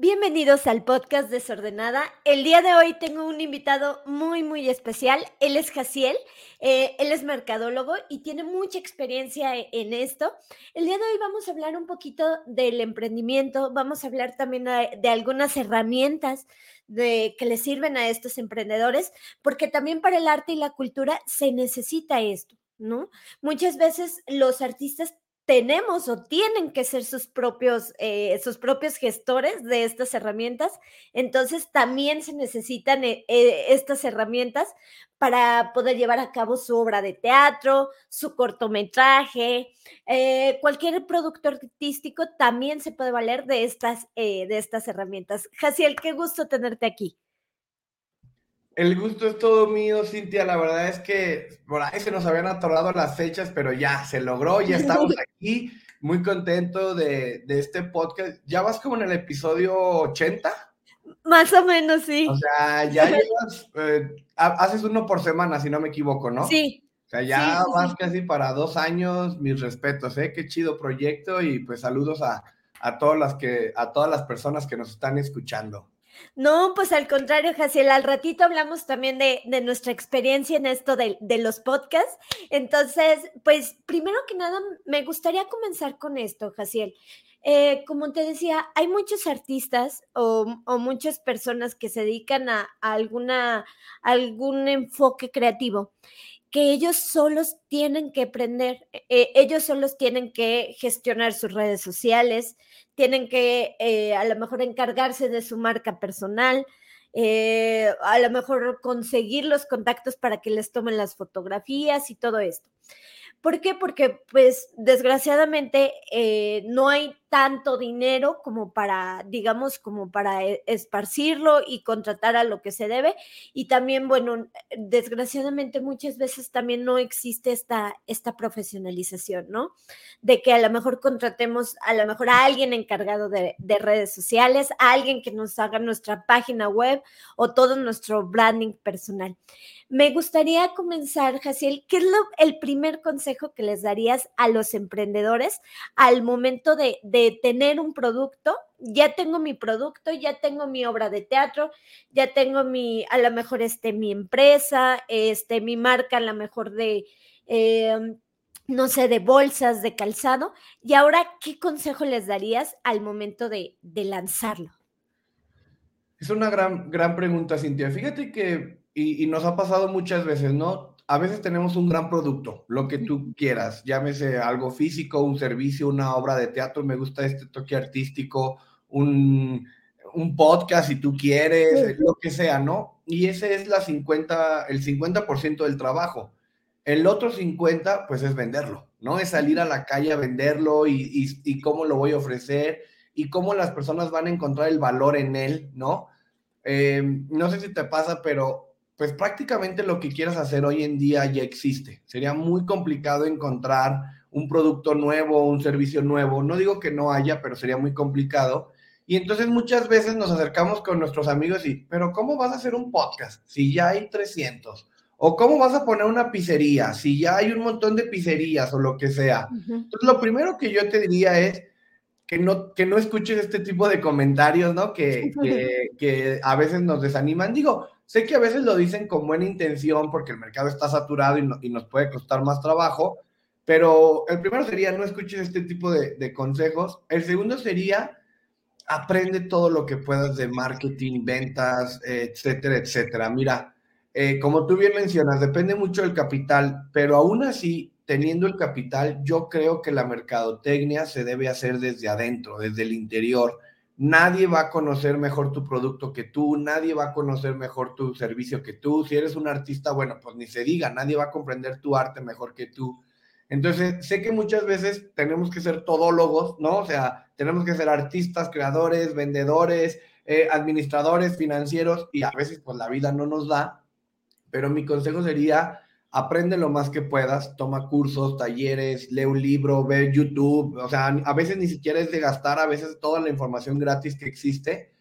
Bienvenidos al podcast Desordenada. El día de hoy tengo un invitado muy, muy especial. Él es Jaciel, eh, él es mercadólogo y tiene mucha experiencia e, en esto. El día de hoy vamos a hablar un poquito del emprendimiento, vamos a hablar también de, algunas herramientas de, que le sirven a estos emprendedores, porque también para el arte y la cultura se necesita esto. ¿No? Muchas veces los artistas tenemos o tienen que ser sus propios, eh, sus propios gestores de estas herramientas. Entonces también se necesitan eh, eh, estas herramientas para poder llevar a cabo su obra de teatro, su cortometraje, cualquier producto artístico también se puede valer de estas, de estas herramientas. Jaciel, qué gusto tenerte aquí. El gusto es todo mío, Cintia. La verdad es que por ahí se nos habían atorado las fechas, pero ya se logró, ya estamos aquí. Muy contento de, este podcast. ¿Ya vas como en el episodio 80? Más o menos, sí. O sea, ya llevas, eh, haces uno por semana, si no me equivoco, ¿no? Sí. O sea, ya vas casi para dos años. Mis respetos, ¿eh? Qué chido proyecto y pues saludos a, a, todas, las que, a todas las personas que nos están escuchando. No, pues al contrario, Jaciel, al ratito hablamos también de, nuestra experiencia en esto de, los podcasts. Entonces, pues primero que nada, me gustaría comenzar con esto, Jaciel. Eh, como te decía, hay muchos artistas o, muchas personas que se dedican a, alguna, algún enfoque creativo que ellos solos tienen que aprender, eh, ellos solos tienen que gestionar sus redes sociales, tienen que eh, a lo mejor encargarse de su marca personal, eh, a lo mejor conseguir los contactos para que les tomen las fotografías y todo esto. ¿Por qué? Porque pues desgraciadamente eh, no hay tanto dinero como para, digamos, como para e, esparcirlo y contratar a lo que se debe. Y también, bueno, desgraciadamente muchas veces también no existe esta, esta profesionalización, ¿no? De que a lo mejor contratemos a lo mejor a alguien encargado de, de redes sociales, a alguien que nos haga nuestra página web o todo nuestro branding personal. Me gustaría comenzar, Jaciel, ¿qué es lo, el primer consejo que les darías a los emprendedores al momento de, de tener un producto? Ya tengo mi producto, ya tengo mi obra de teatro, ya tengo mi, a lo mejor este, mi empresa, este, mi marca, a lo mejor de, em, no sé, de bolsas, de calzado. Y ahora, ¿qué consejo les darías al momento de, de lanzarlo? Es una gran, gran pregunta, Cintia. Fíjate que y, nos ha pasado muchas veces, ¿no? A veces tenemos un gran producto, lo que tú quieras, llámese algo físico, un servicio, una obra de teatro, me gusta este toque artístico, un, un podcast si tú quieres, lo que sea, ¿no? Y ese es la 50, el 50% del trabajo. El otro 50, pues es venderlo, ¿no? Es salir a la calle a venderlo y, y, y, cómo lo voy a ofrecer y cómo las personas van a encontrar el valor en él, ¿no? Eh, no sé si te pasa, pero pues prácticamente lo que quieras hacer hoy en día ya existe. Sería muy complicado encontrar un producto nuevo, un servicio nuevo. No digo que no haya, pero sería muy complicado. Y entonces muchas veces nos acercamos con nuestros amigos y, pero ¿cómo vas a hacer un podcast si ya hay 300? ¿O cómo vas a poner una pizzería si ya hay un montón de pizzerías o lo que sea? Entonces lo primero que yo te diría es que no, que no escuches este tipo de comentarios, ¿no? Que, que, que a veces nos desaniman. Digo, Sé que a veces lo dicen con buena intención porque el mercado está saturado y, nos puede costar más trabajo, pero el primero sería no escuches este tipo de, consejos. El segundo sería aprende todo lo que puedas de marketing, ventas, etcétera, etcétera. Mira, eh, como tú bien mencionas, depende mucho del capital, pero aún así, teniendo el capital, yo creo que la mercadotecnia se debe hacer desde adentro, desde el interior Nadie va a conocer mejor tu producto que tú, nadie va a conocer mejor tu servicio que tú. Si eres un artista, bueno, pues ni se diga, nadie va a comprender tu arte mejor que tú. Entonces, sé que muchas veces tenemos que ser todólogos, ¿no? O sea, tenemos que ser artistas, creadores, vendedores, eh, administradores, financieros, y a veces pues la vida no nos da, pero mi consejo sería aprende lo más que puedas, toma cursos, talleres, lee un libro, ve YouTube, o sea, a veces ni siquiera es de gastar, a veces toda la información gratis que existe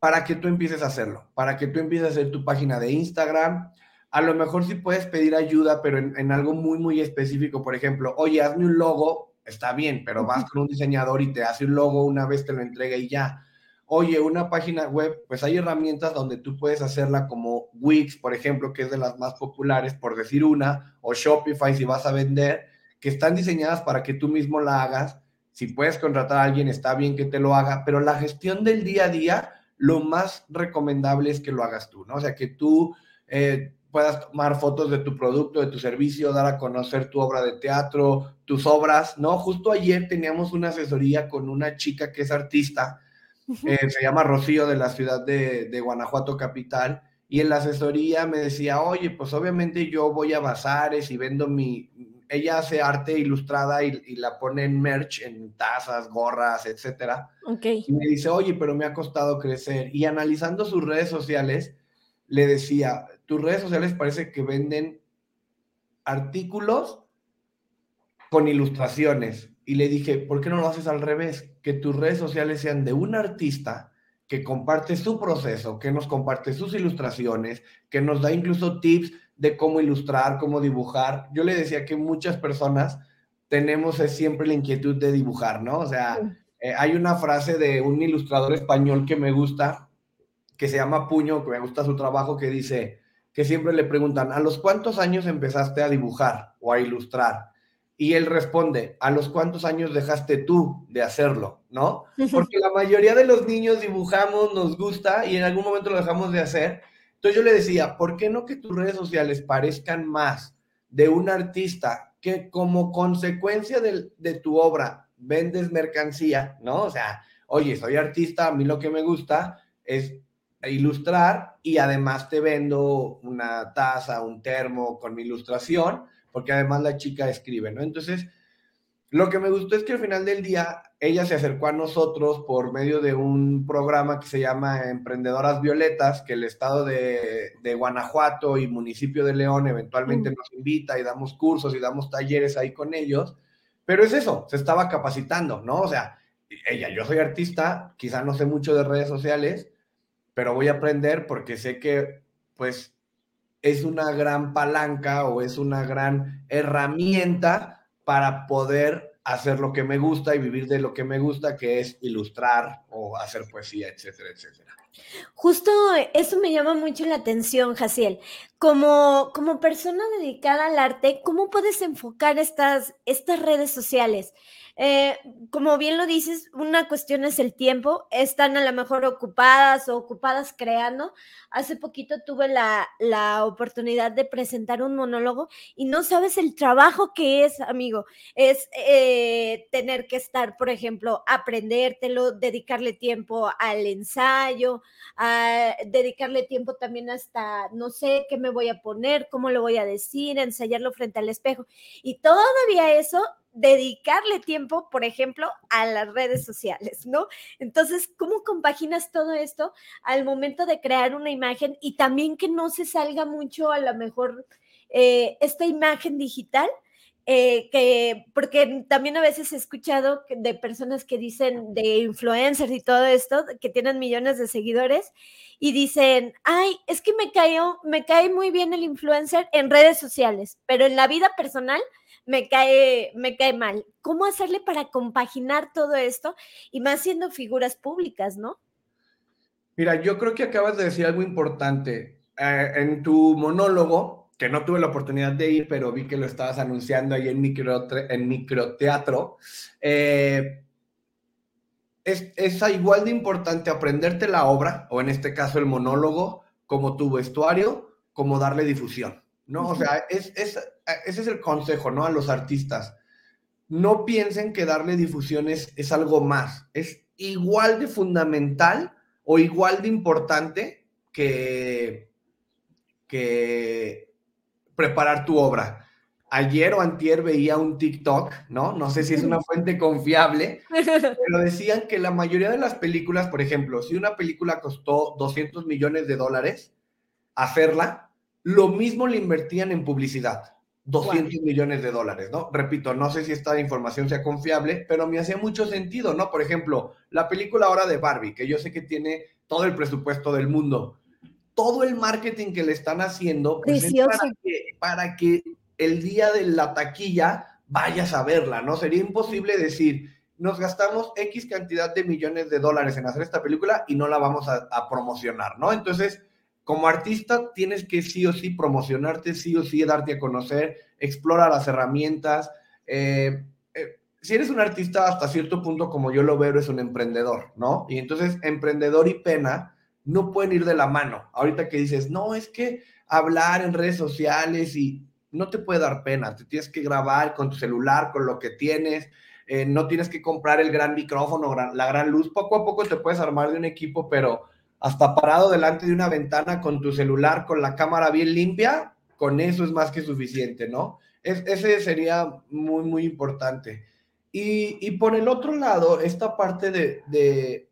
para que tú empieces a hacerlo, para que tú empieces a hacer tu página de Instagram. A lo mejor sí puedes pedir ayuda, pero en, algo muy, muy específico. Por ejemplo, oye, hazme un logo, está bien, pero vas con un diseñador y te hace un logo, una vez te lo entrega y ya oye, una página web, pues hay herramientas donde tú puedes hacerla como Wix, por ejemplo, que es de las más populares, por decir una, o Shopify si vas a vender, que están diseñadas para que tú mismo la hagas. Si puedes contratar a alguien, está bien que te lo haga, pero la gestión del día a día, lo más recomendable es que lo hagas tú, ¿no? O sea, que tú eh, puedas tomar fotos de tu producto, de tu servicio, dar a conocer tu obra de teatro, tus obras, ¿no? Justo ayer teníamos una asesoría con una chica que es artista, eh, se llama Rocío de la ciudad de, Guanajuato capital, y en la asesoría me decía, oye, pues obviamente yo voy a bazares y vendo mi, ella hace arte ilustrada y, la pone en merch, en tazas, gorras, etcétera. Okay. Y me dice, oye, pero me ha costado crecer. Y analizando sus redes sociales, le decía, tus redes sociales parece que venden artículos con ilustraciones. Y le dije, ¿por qué no lo haces al revés? Que tus redes sociales sean de un artista que comparte su proceso, que nos comparte sus ilustraciones, que nos da incluso tips de cómo ilustrar, cómo dibujar. Yo le decía que muchas personas tenemos siempre la inquietud de dibujar, ¿no? O sea, eh, hay una frase de un ilustrador español que me gusta, que se llama Puño, que me gusta su trabajo, que dice que siempre le preguntan, ¿a los cuántos años empezaste a dibujar o a ilustrar? Y él responde, ¿a los cuántos años dejaste tú de hacerlo? ¿No? Porque la mayoría de los niños dibujamos, nos gusta y en algún momento lo dejamos de hacer. Entonces yo le decía, ¿por qué no que tus redes sociales parezcan más de un artista que como consecuencia de, de tu obra vendes mercancía, ¿no? O sea, oye, soy artista, a mí lo que me gusta es ilustrar y además te vendo una taza, un termo con mi ilustración porque además la chica escribe, ¿no? Entonces, lo que me gustó es que al final del día ella se acercó a nosotros por medio de un programa que se llama Emprendedoras Violetas, que el estado de, Guanajuato y municipio de León eventualmente mm. nos invita y damos cursos y damos talleres ahí con ellos. Pero es eso, se estaba capacitando, ¿no? O sea, ella, yo soy artista, quizá no sé mucho de redes sociales, pero voy a aprender porque sé que, pues, es una gran palanca o es una gran herramienta para poder hacer lo que me gusta y vivir de lo que me gusta, que es ilustrar o hacer poesía, etcétera, etcétera. Justo eso me llama mucho la atención, Jaciel. Como, como persona dedicada al arte, ¿cómo puedes enfocar estas, estas redes sociales? Eh, como bien lo dices, una cuestión es el tiempo, están a lo mejor ocupadas o ocupadas creando. Hace poquito tuve la, oportunidad de presentar un monólogo y no sabes el trabajo que es, amigo. Es eh, tener que estar, por ejemplo, aprendértelo, dedicarle tiempo al ensayo, dedicarle tiempo también hasta, no sé qué me voy a poner, cómo lo voy a decir, ensayarlo frente al espejo. Y todavía eso dedicarle tiempo, por ejemplo, a las redes sociales, ¿no? Entonces, ¿cómo compaginas todo esto al momento de crear una imagen y también que no se salga mucho a lo mejor eh, esta imagen digital? Eh, que, porque también a veces he escuchado de personas que dicen de influencers y todo esto, que tienen millones de seguidores y dicen, ay, es que me cayó, me cae muy bien el influencer en redes sociales, pero en la vida personal me cae, me cae mal. ¿Cómo hacerle para compaginar todo esto y más siendo figuras públicas, no? Mira, yo creo que acabas de decir algo importante. Eh, en tu monólogo, que no tuve la oportunidad de ir, pero vi que lo estabas anunciando ahí en, micro, microteatro, eh, es, es, igual de importante aprenderte la obra, o en este caso el monólogo, como tu vestuario, como darle difusión, ¿no? O sea, es, es ese es el consejo, ¿no? A los artistas. No piensen que darle difusión es, algo más. Es igual de fundamental o igual de importante que, que preparar tu obra. Ayer o antier veía un TikTok, ¿no? No sé si es una fuente confiable, pero decían que la mayoría de las películas, por ejemplo, si una película costó 200 millones de dólares hacerla, lo mismo le invertían en publicidad. 200 millones de dólares, ¿no? Repito, no sé si esta información sea confiable, pero me hacía mucho sentido, ¿no? Por ejemplo, la película ahora de Barbie, que yo sé que tiene todo el presupuesto del mundo, todo el marketing que le están haciendo pues, para, que, para que el día de la taquilla vayas a verla, ¿no? Sería imposible decir, nos gastamos X cantidad de millones de dólares en hacer esta película y no la vamos a, promocionar, ¿no? Entonces, como artista, tienes que sí o sí promocionarte, sí o sí darte a conocer, explora las herramientas. Eh, eh, si eres un artista hasta cierto punto, como yo lo veo, eres un emprendedor, ¿no? Y entonces, emprendedor y pena no pueden ir de la mano. Ahorita que dices, no, es que hablar en redes sociales y no te puede dar pena, te tienes que grabar con tu celular, con lo que tienes eh, no tienes que comprar el gran micrófono, la gran luz, poco a poco te puedes armar de un equipo, pero hasta parado delante de una ventana con tu celular, con la cámara bien limpia, con eso es más que suficiente, ¿no? ese sería muy, muy importante. Y, por el otro lado, esta parte de, de,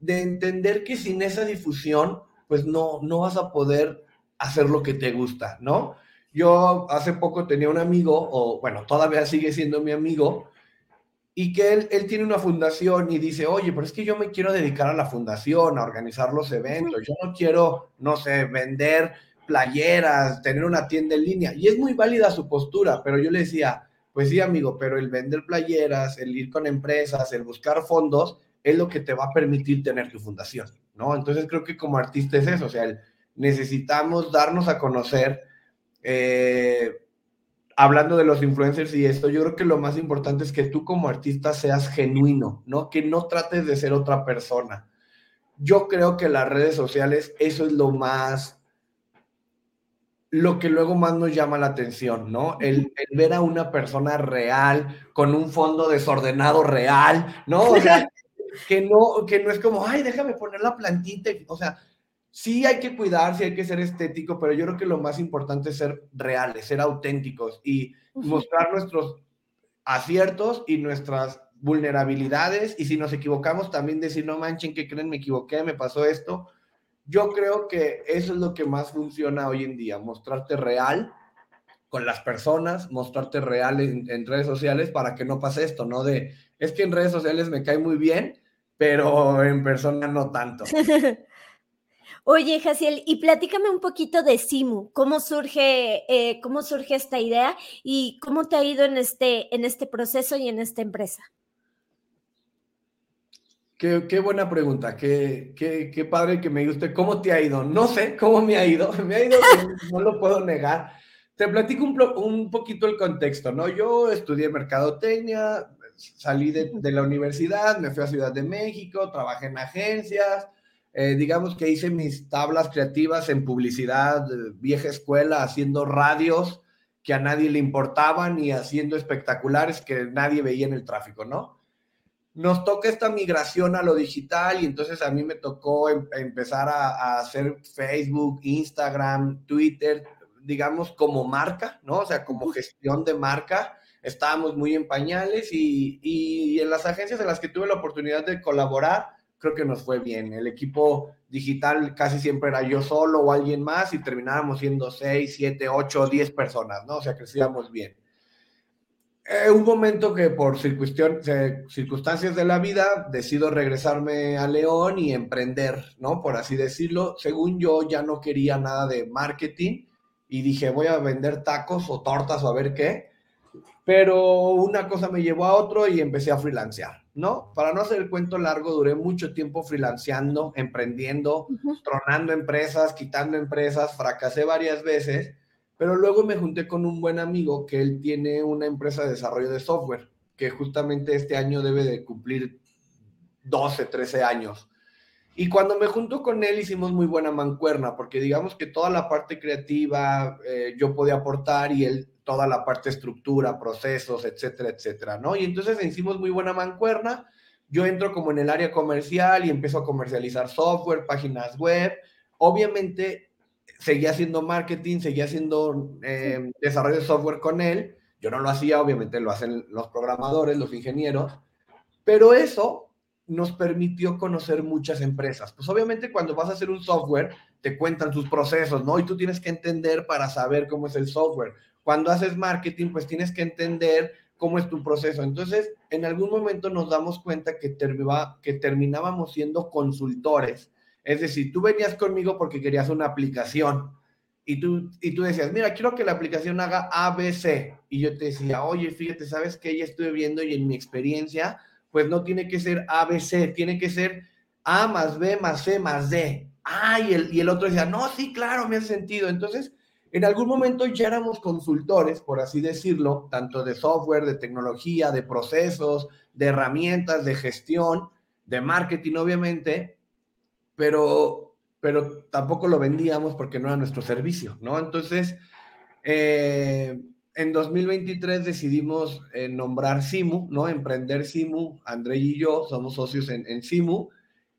de, entender que sin esa difusión, pues no, no vas a poder hacer lo que te gusta, ¿no? Yo hace poco tenía un amigo, o bueno, todavía sigue siendo mi amigo, y que él, él tiene una fundación y dice, oye, pero es que yo me quiero dedicar a la fundación, a organizar los eventos, yo no quiero, no sé, vender playeras, tener una tienda en línea. Y es muy válida su postura, pero yo le decía, pues sí, amigo, pero el vender playeras, el ir con empresas, el buscar fondos, es lo que te va a permitir tener tu fundación, ¿no? Entonces creo que como artista es eso, o sea, necesitamos darnos a conocer. Eh, hablando de los influencers y esto, yo creo que lo más importante es que tú como artista seas genuino, ¿no? Que no trates de ser otra persona. Yo creo que las redes sociales, eso es lo más, lo que luego más nos llama la atención, ¿no? El, ver a una persona real, con un fondo desordenado real, ¿no? O sea, que no, que no es como, ay, déjame poner la plantita, o sea, sí hay que cuidar, sí hay que ser estético, pero yo creo que lo más importante es ser reales, ser auténticos y mostrar nuestros aciertos y nuestras vulnerabilidades y si nos equivocamos también decir, no manchen, que creen? Me equivoqué, me pasó esto. Yo creo que eso es lo que más funciona hoy en día, mostrarte real con las personas, mostrarte real en, en redes sociales para que no pase esto, ¿no? De, es que en redes sociales me cae muy bien, pero en persona no tanto. Oye, Jaciel, y platícame un poquito de Simu, cómo surge, eh, cómo surge esta idea y cómo te ha ido en este, en este proceso y en esta empresa. Qué, buena pregunta, qué, qué, padre que me guste. ¿Cómo te ha ido? No sé cómo me ha ido, me ha ido, no lo puedo negar. Te platico un, un, poquito el contexto, ¿no? Yo estudié mercadotecnia, salí de, de la universidad, me fui a Ciudad de México, trabajé en agencias, eh, digamos que hice mis tablas creativas en publicidad, vieja escuela, haciendo radios que a nadie le importaban y haciendo espectaculares que nadie veía en el tráfico, ¿no? Nos toca esta migración a lo digital y entonces a mí me tocó em, empezar a, hacer Facebook, Instagram, Twitter, digamos como marca, ¿no? O sea, como gestión de marca. Estábamos muy en pañales y, y en las agencias en las que tuve la oportunidad de colaborar, creo que nos fue bien. El equipo digital casi siempre era yo solo o alguien más y terminábamos siendo 6, 7, 8, 10 personas, ¿no? O sea, crecíamos bien. Eh, un momento que por circunstancias de la vida decido regresarme a León y emprender, ¿no? Por así decirlo. Según yo ya no quería nada de marketing y dije voy a vender tacos o tortas o a ver qué. Pero una cosa me llevó a otro y empecé a freelancear. ¿No? Para no hacer el cuento largo, duré mucho tiempo freelanceando, emprendiendo, tronando empresas, quitando empresas, fracasé varias veces, pero luego me junté con un buen amigo que él tiene una empresa de desarrollo de software, que justamente este año debe de cumplir 12, 13 años. Y cuando me junto con él hicimos muy buena mancuerna, porque digamos que toda la parte creativa eh, yo podía aportar y él toda la parte estructura, procesos, etcétera, etcétera, ¿no? Y entonces hicimos muy buena mancuerna. Yo entro como en el área comercial y empiezo a comercializar software, páginas web. Obviamente seguía haciendo marketing, seguía haciendo eh, desarrollo de software con él. Yo no lo hacía, obviamente lo hacen los programadores, los ingenieros. Pero eso nos permitió conocer muchas empresas. Pues obviamente cuando vas a hacer un software, te cuentan tus procesos, ¿no? Y tú tienes que entender para saber cómo es el software. Cuando haces marketing, pues tienes que entender cómo es tu proceso. Entonces, en algún momento nos damos cuenta que, que terminábamos siendo consultores. Es decir, tú venías conmigo porque querías una aplicación y tú, y tú decías, mira, quiero que la aplicación haga ABC. Y yo te decía, oye, fíjate, ¿sabes qué? Ya estuve viendo y en mi experiencia pues no tiene que ser ABC, tiene que ser A más B más C más D. Ah, y el, y el otro decía, no, sí, claro, me hace sentido. Entonces, en algún momento ya éramos consultores, por así decirlo, tanto de software, de tecnología, de procesos, de herramientas, de gestión, de marketing, obviamente, pero, pero tampoco lo vendíamos porque no era nuestro servicio, ¿no? Entonces, eh, en 2023 decidimos eh, nombrar Simu, ¿no? Emprender Simu. André y yo somos socios en, en Simu.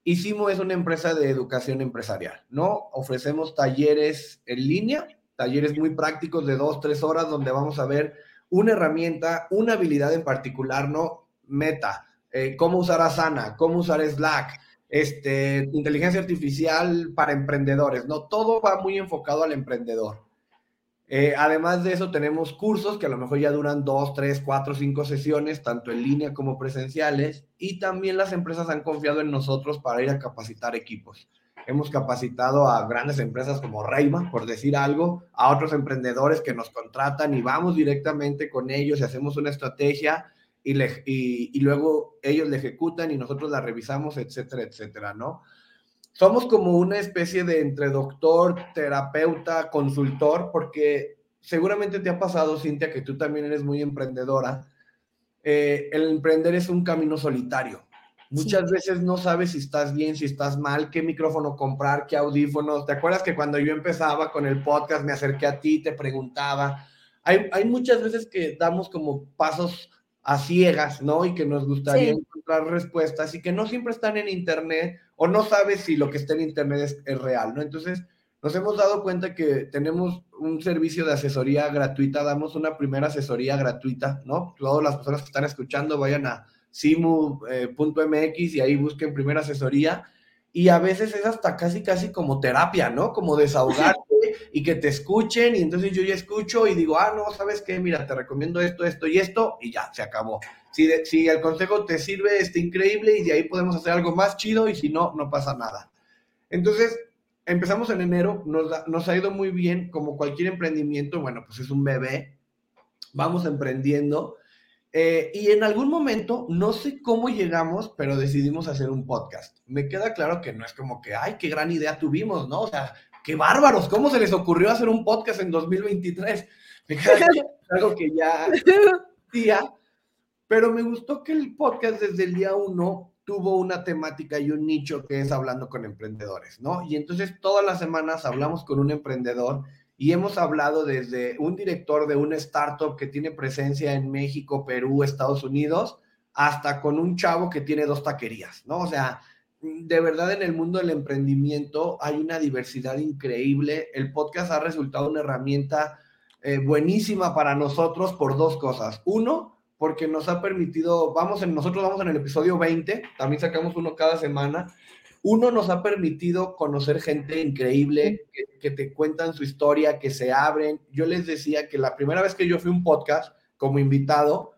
Y Simu es una empresa de educación empresarial, ¿no? Ofrecemos talleres en línea, talleres muy prácticos de dos, tres horas, donde vamos a ver una herramienta, una habilidad en particular, ¿no? Meta, eh, cómo usar Asana, cómo usar Slack, este, inteligencia artificial para emprendedores, ¿no? Todo va muy enfocado al emprendedor. Eh, además de eso, tenemos cursos que a lo mejor ya duran dos, tres, cuatro, cinco sesiones, tanto en línea como presenciales, y también las empresas han confiado en nosotros para ir a capacitar equipos. Hemos capacitado a grandes empresas como Reima, por decir algo, a otros emprendedores que nos contratan y vamos directamente con ellos y hacemos una estrategia y, le, y, y luego ellos la ejecutan y nosotros la revisamos, etcétera, etcétera, ¿no? somos como una especie de entre doctor, terapeuta, consultor, porque seguramente te ha pasado, Cintia, que tú también eres muy emprendedora. Eh, el emprender es un camino solitario. Muchas sí. veces no sabes si estás bien, si estás mal, qué micrófono comprar, qué audífonos. ¿Te acuerdas que cuando yo empezaba con el podcast me acerqué a ti, te preguntaba? Hay, hay muchas veces que damos como pasos a ciegas, ¿no? Y que nos gustaría sí. encontrar respuestas y que no siempre están en Internet o no sabes si lo que está en Internet es, es, real, ¿no? Entonces, nos hemos dado cuenta que tenemos un servicio de asesoría gratuita, damos una primera asesoría gratuita, ¿no? Todas las personas que están escuchando vayan a simu.mx y ahí busquen primera asesoría. Y a veces es hasta casi, casi como terapia, ¿no? Como desahogarte y que te escuchen. Y entonces yo ya escucho y digo, ah, no, ¿sabes qué? Mira, te recomiendo esto, esto y esto. Y ya, se acabó. Si, de, si el consejo te sirve, está increíble y de ahí podemos hacer algo más chido y si no, no pasa nada. Entonces, empezamos en enero, nos, da, nos ha ido muy bien, como cualquier emprendimiento, bueno, pues es un bebé, vamos emprendiendo. Eh, y en algún momento, no sé cómo llegamos, pero decidimos hacer un podcast. Me queda claro que no es como que, ay, qué gran idea tuvimos, ¿no? O sea, qué bárbaros, ¿cómo se les ocurrió hacer un podcast en 2023? Me queda claro, algo que ya... Tía, pero me gustó que el podcast desde el día uno tuvo una temática y un nicho que es hablando con emprendedores, ¿no? Y entonces todas las semanas hablamos con un emprendedor y hemos hablado desde un director de una startup que tiene presencia en México, Perú, Estados Unidos, hasta con un chavo que tiene dos taquerías, ¿no? O sea, de verdad en el mundo del emprendimiento hay una diversidad increíble. El podcast ha resultado una herramienta eh, buenísima para nosotros por dos cosas. Uno, porque nos ha permitido, vamos en, nosotros vamos en el episodio 20, también sacamos uno cada semana, uno nos ha permitido conocer gente increíble que, que, te cuentan su historia, que se abren. Yo les decía que la primera vez que yo fui a un podcast como invitado,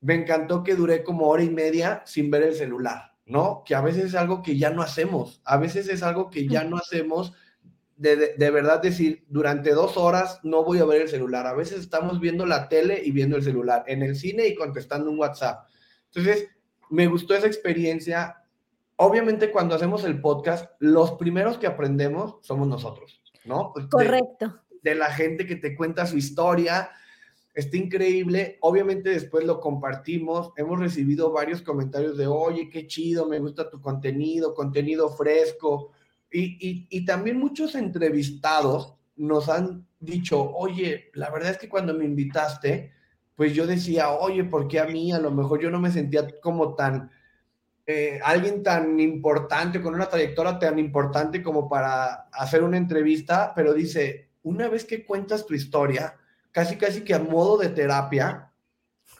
me encantó que duré como hora y media sin ver el celular, ¿no? Que a veces es algo que ya no hacemos, a veces es algo que ya no hacemos de, de, de, verdad decir, durante dos horas no voy a ver el celular. A veces estamos viendo la tele y viendo el celular, en el cine y contestando un WhatsApp. Entonces, me gustó esa experiencia. Obviamente, cuando hacemos el podcast, los primeros que aprendemos somos nosotros, ¿no? Correcto. De, de la gente que te cuenta su historia. Está increíble. Obviamente, después lo compartimos. Hemos recibido varios comentarios de, oye, qué chido, me gusta tu contenido, contenido fresco y, y, y, también muchos entrevistados nos han dicho, oye, la verdad es que cuando me invitaste, pues yo decía, oye, ¿por qué a mí? A lo mejor yo no me sentía como tan, eh, alguien tan importante, con una trayectoria tan importante como para hacer una entrevista, pero dice, una vez que cuentas tu historia, casi, casi que a modo de terapia,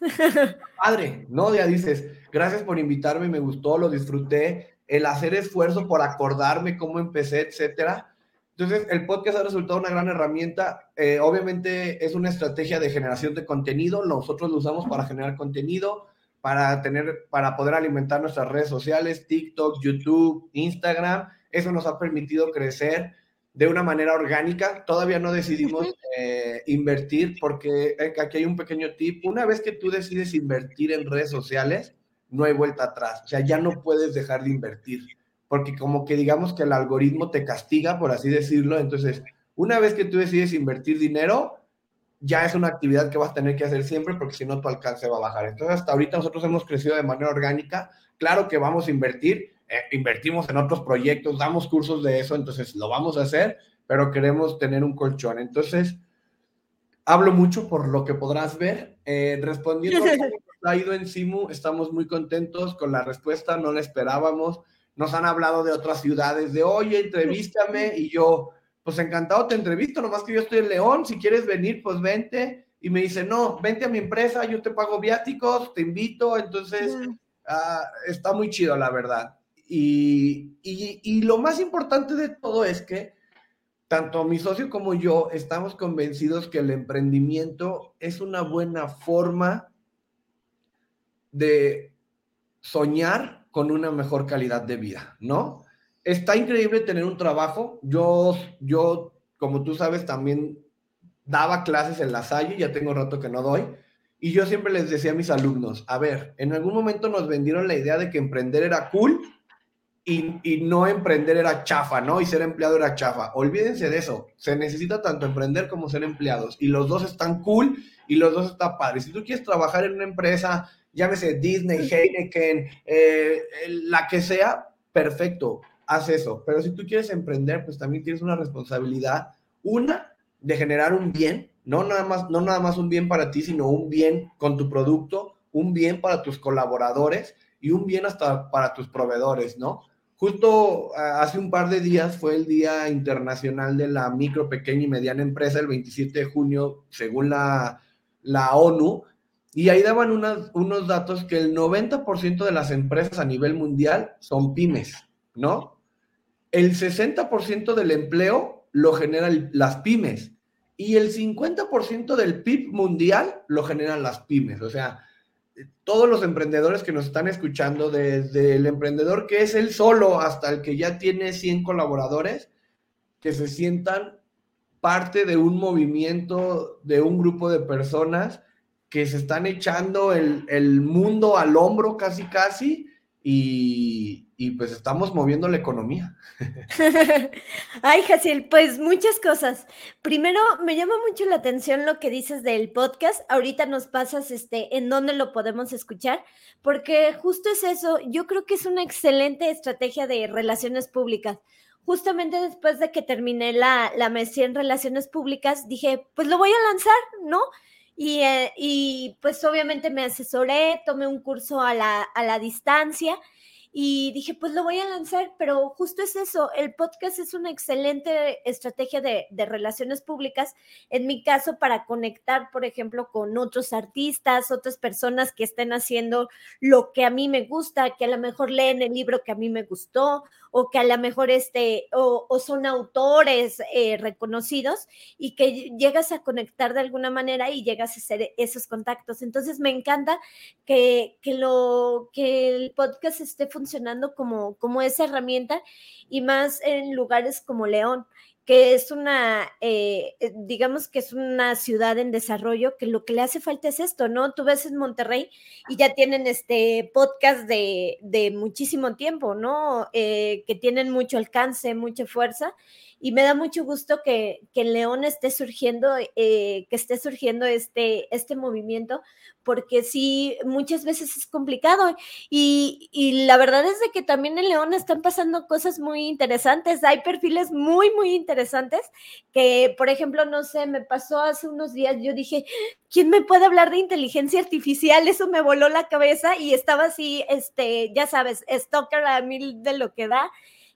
padre, ¿no? Ya dices, gracias por invitarme, me gustó, lo disfruté, el hacer esfuerzo por acordarme cómo empecé, etcétera. Entonces, el podcast ha resultado una gran herramienta. Eh, obviamente es una estrategia de generación de contenido. Nosotros lo usamos para generar contenido, para tener, para poder alimentar nuestras redes sociales, TikTok, YouTube, Instagram. Eso nos ha permitido crecer de una manera orgánica. Todavía no decidimos eh, invertir porque aquí hay un pequeño tip. Una vez que tú decides invertir en redes sociales, no hay vuelta atrás. O sea, ya no puedes dejar de invertir, porque como que digamos que el algoritmo te castiga, por así decirlo. Entonces, una vez que tú decides invertir dinero, ya es una actividad que vas a tener que hacer siempre, porque si no, tu alcance va a bajar. Entonces, hasta ahorita nosotros hemos crecido de manera orgánica. Claro que vamos a invertir, eh, invertimos en otros proyectos, damos cursos de eso, entonces lo vamos a hacer, pero queremos tener un colchón. Entonces, hablo mucho por lo que podrás ver. Eh, respondiendo a lo ha ido en Simu, estamos muy contentos con la respuesta, no la esperábamos. Nos han hablado de otras ciudades, de oye, entrevístame, y yo, pues encantado te entrevisto, nomás que yo estoy en León, si quieres venir, pues vente. Y me dice, no, vente a mi empresa, yo te pago viáticos, te invito, entonces ah, está muy chido, la verdad. Y, y, y lo más importante de todo es que tanto mi socio como yo estamos convencidos que el emprendimiento es una buena forma de soñar con una mejor calidad de vida, ¿no? Está increíble tener un trabajo. Yo, yo, como tú sabes, también daba clases en la Salle, ya tengo rato que no doy, y yo siempre les decía a mis alumnos, a ver, en algún momento nos vendieron la idea de que emprender era cool y, no emprender era chafa, ¿no? Y ser empleado era chafa. Olvídense de eso. Se necesita tanto emprender como ser empleados. Y los dos están cool y los dos están padres. Si tú quieres trabajar en una empresa, llámese Disney, Heineken, eh, la que sea, perfecto, haz eso. Pero si tú quieres emprender, pues también tienes una responsabilidad. Una, de generar un bien, no nada más, no nada más un bien para ti, sino un bien con tu producto, un bien para tus colaboradores y un bien hasta para tus proveedores, ¿no? Justo hace un par de días fue el Día Internacional de la Micro, Pequeña y Mediana Empresa, el 27 de junio, según la, la ONU, y ahí daban unos datos que el 90% de las empresas a nivel mundial son pymes, ¿no? El 60% del empleo lo generan las pymes y el 50% del PIB mundial lo generan las pymes. O sea, todos los emprendedores que nos están escuchando, desde el emprendedor que es él solo hasta el que ya tiene 100 colaboradores, que se sientan parte de un movimiento, de un grupo de personas que se están echando el, el mundo al hombro casi casi y, y pues estamos moviendo la economía. Ay, Jaciel, pues muchas cosas. Primero, me llama mucho la atención lo que dices del podcast. Ahorita nos pasas este en dónde lo podemos escuchar, porque justo es eso. Yo creo que es una excelente estrategia de relaciones públicas. Justamente después de que terminé la, la maestría en relaciones públicas, dije, pues lo voy a lanzar, ¿no? Y, eh, y, pues obviamente me asesoré, tomé un curso a la, a la distancia y dije, pues lo voy a lanzar, pero justo es eso, el podcast es una excelente estrategia de, de, relaciones públicas, en mi caso, para conectar, por ejemplo, con otros artistas, otras personas que estén haciendo lo que a mí me gusta, que a lo mejor leen el libro que a mí me gustó, o que a lo mejor este, o, o son autores eh, reconocidos y que llegas a conectar de alguna manera y llegas a hacer esos contactos. Entonces me encanta que, que, lo, que el podcast esté funcionando como, como esa herramienta y más en lugares como León que es una, eh, eh, digamos que es una ciudad en desarrollo, que lo que le hace falta es esto, ¿no? Tú ves en Monterrey y ya tienen este podcast de, de muchísimo tiempo, ¿no? Eh, que tienen mucho alcance, mucha fuerza, y me da mucho gusto que, que en León esté surgiendo, eh, que esté surgiendo este, este movimiento, porque sí, muchas veces es complicado. Y, y, la verdad es de que también en León están pasando cosas muy interesantes. Hay perfiles muy, muy interesantes que, por ejemplo, no sé, me pasó hace unos días, yo dije, ¿quién me puede hablar de inteligencia artificial? Eso me voló la cabeza y estaba así, este, ya sabes, stalker a mil de lo que da.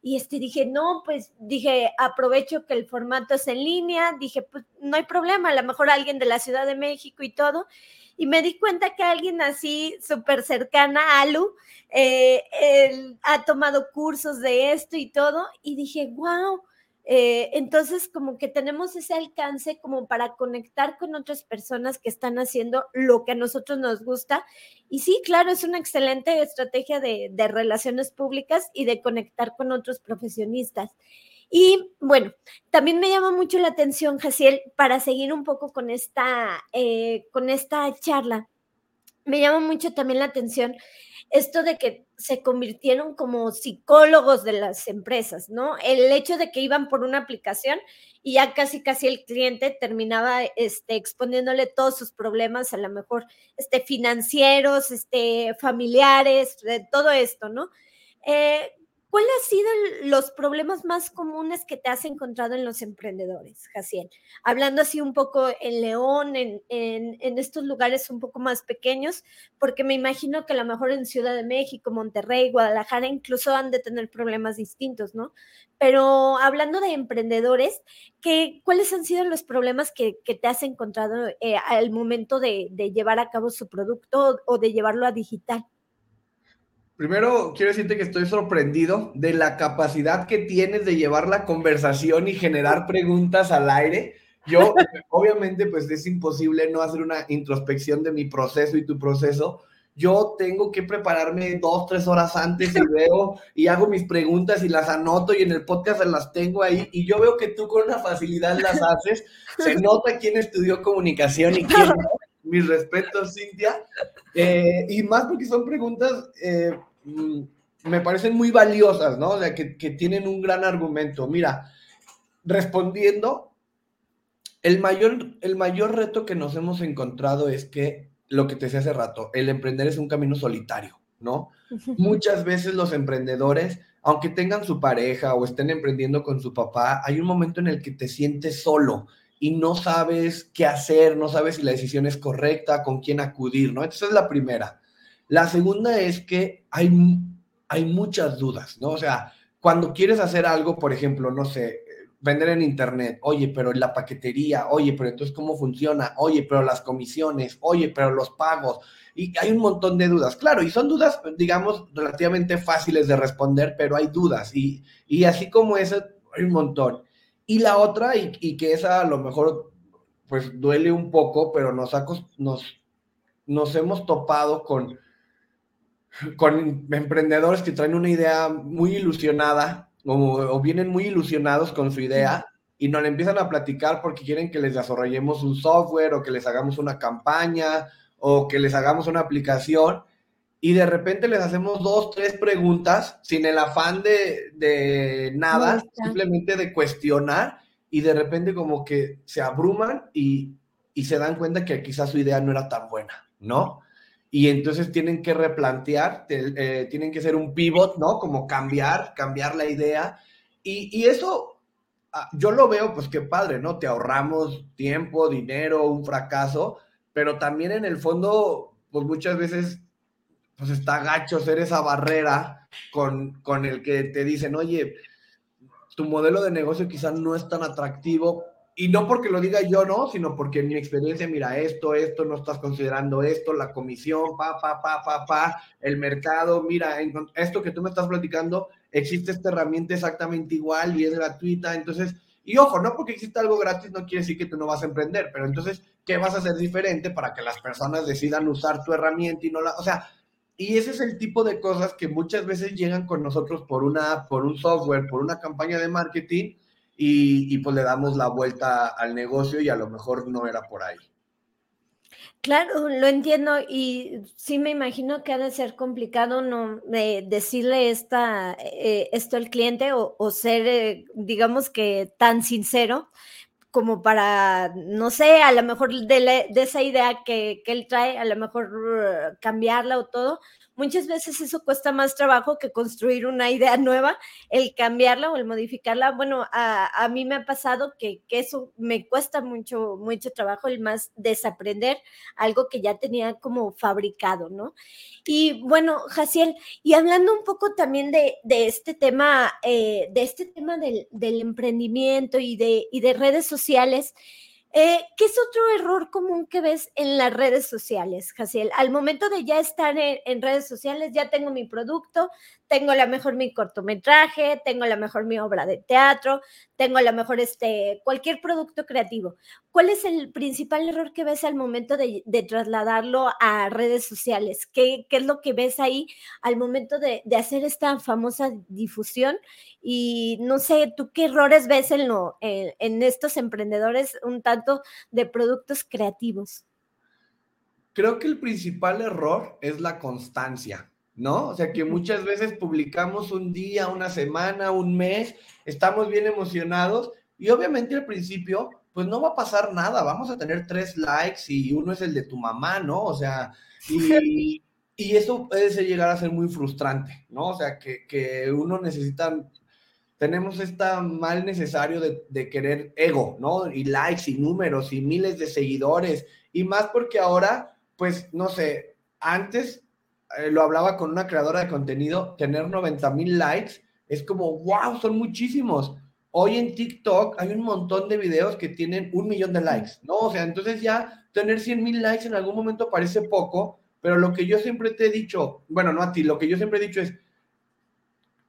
Y este dije, no, pues dije, aprovecho que el formato es en línea, dije, pues no hay problema, a lo mejor alguien de la Ciudad de México y todo. Y me di cuenta que alguien así súper cercana a Alu eh, él, ha tomado cursos de esto y todo. Y dije, wow, eh, entonces, como que tenemos ese alcance como para conectar con otras personas que están haciendo lo que a nosotros nos gusta. Y sí, claro, es una excelente estrategia de, relaciones públicas y de conectar con otros profesionistas. Y bueno, también me llama mucho la atención, Jaciel, para seguir un poco con esta, eh, con esta charla. Me llama mucho también la atención esto de que se convirtieron como psicólogos de las empresas, ¿no? El hecho de que iban por una aplicación y ya casi casi el cliente terminaba este, exponiéndole todos sus problemas, a lo mejor este, financieros, este, familiares, todo esto, ¿no? Eh, ¿Cuáles han sido los problemas más comunes que te has encontrado en los emprendedores, Jaciel? Hablando así un poco en León, en, en, estos lugares un poco más pequeños, porque me imagino que a lo mejor en Ciudad de México, Monterrey, Guadalajara, incluso han de tener problemas distintos, ¿no? Pero hablando de emprendedores, ¿qué, ¿cuáles han sido los problemas que, te has encontrado eh, al momento de llevar a cabo su producto o de llevarlo a digital? Primero, quiero decirte que estoy sorprendido de la capacidad que tienes de llevar la conversación y generar preguntas al aire. Yo, obviamente, pues es imposible no hacer una introspección de mi proceso y tu proceso. Yo tengo que prepararme dos, tres horas antes y veo y hago mis preguntas y las anoto y en el podcast las tengo ahí. Y yo veo que tú con una facilidad las haces. Se nota quién estudió comunicación y quién no mis respetos, Cintia. Eh, y más porque son preguntas, eh, mm, me parecen muy valiosas, ¿no? O sea, que, que, tienen un gran argumento. Mira, respondiendo, el mayor, el mayor reto que nos hemos encontrado es que, lo que te decía hace rato, el emprender es un camino solitario, ¿no? Muchas veces los emprendedores, aunque tengan su pareja o estén emprendiendo con su papá, hay un momento en el que te sientes solo y no sabes qué hacer, no sabes si la decisión es correcta, con quién acudir, ¿no? Esa es la primera. La segunda es que hay, hay muchas dudas, ¿no? O sea, cuando quieres hacer algo, por ejemplo, no sé, vender en internet, oye, pero la paquetería, oye, pero entonces cómo funciona, oye, pero las comisiones, oye, pero los pagos, y hay un montón de dudas, claro, y son dudas, digamos, relativamente fáciles de responder, pero hay dudas, y, y así como eso, hay un montón. Y la otra, y, que esa a lo mejor pues duele un poco, pero nos, nos, nos hemos topado con, con emprendedores que traen una idea muy ilusionada o, vienen muy ilusionados con su idea y nos la empiezan a platicar porque quieren que les desarrollemos un software o que les hagamos una campaña o que les hagamos una aplicación y de repente les hacemos dos, tres preguntas sin el afán de, nada, simplemente de cuestionar y de repente como que se abruman y, se dan cuenta que quizás su idea no era tan buena, ¿no? Y entonces tienen que replantear, eh, tienen que ser un pivot, ¿no? Como cambiar, cambiar la idea. Y, y eso ah, yo lo veo, pues qué padre, ¿no? Te ahorramos tiempo, dinero, un fracaso, pero también en el fondo, pues muchas veces pues está gacho ser esa barrera con, con el que te dicen, oye, tu modelo de negocio quizás no es tan atractivo. Y no porque lo diga yo, no, sino porque en mi experiencia, mira, esto, esto, no estás considerando esto, la comisión, pa, pa, pa, pa, pa, el mercado, mira, esto que tú me estás platicando, existe esta herramienta exactamente igual y es gratuita. Entonces, y ojo, no porque exista algo gratis no quiere decir que tú no vas a emprender, pero entonces, ¿qué vas a hacer diferente para que las personas decidan usar tu herramienta y no la, o sea, y ese es el tipo de cosas que muchas veces llegan con nosotros por una por un software, por una campaña de marketing y, pues le damos la vuelta al negocio y a lo mejor no era por ahí. Claro, lo entiendo y sí me imagino que ha de ser complicado no decirle esta, eh, esto al cliente o, ser, eh, digamos que tan sincero como para, no sé, a lo mejor de, esa idea que, que, él trae, a lo mejor uh, cambiarla o todo, muchas veces eso cuesta más trabajo que construir una idea nueva, el cambiarla o el modificarla. Bueno, a, mí me ha pasado que, eso me cuesta mucho, mucho trabajo, el más desaprender algo que ya tenía como fabricado, ¿no? Y bueno, Jaciel, y hablando un poco también de, este tema, eh, de este tema del, del emprendimiento y de, y de redes sociales, eh, ¿Qué es otro error común que ves en las redes sociales, Jaciel? Al momento de ya estar en, redes sociales, ya tengo mi producto, tengo a lo mejor mi cortometraje, tengo a lo mejor mi obra de teatro, tengo a lo mejor este, cualquier producto creativo. ¿Cuál es el principal error que ves al momento de, trasladarlo a redes sociales? ¿Qué, es lo que ves ahí al momento de, hacer esta famosa difusión? Y no sé, ¿tú qué errores ves en, lo, en estos emprendedores un tanto de productos creativos? Creo que el principal error es la constancia ¿no? O sea, que muchas veces publicamos un día, una semana, un mes, estamos bien emocionados y obviamente al principio, pues no va a pasar nada, vamos a tener tres likes y uno es el de tu mamá, ¿no? O sea, y, y eso puede llegar a ser muy frustrante, ¿no? O sea, que, que uno necesita, tenemos esta mal necesario de, de, querer ego, ¿no? Y likes y números y miles de seguidores, y más porque ahora, pues, no sé, antes eh, lo hablaba con una creadora de contenido, tener 90 mil likes es como, wow, son muchísimos. Hoy en TikTok hay un montón de videos que tienen un millón de likes, ¿no? O sea, entonces ya tener 100 mil likes en algún momento parece poco, pero lo que yo siempre te he dicho, bueno, no a ti, lo que yo siempre he dicho es,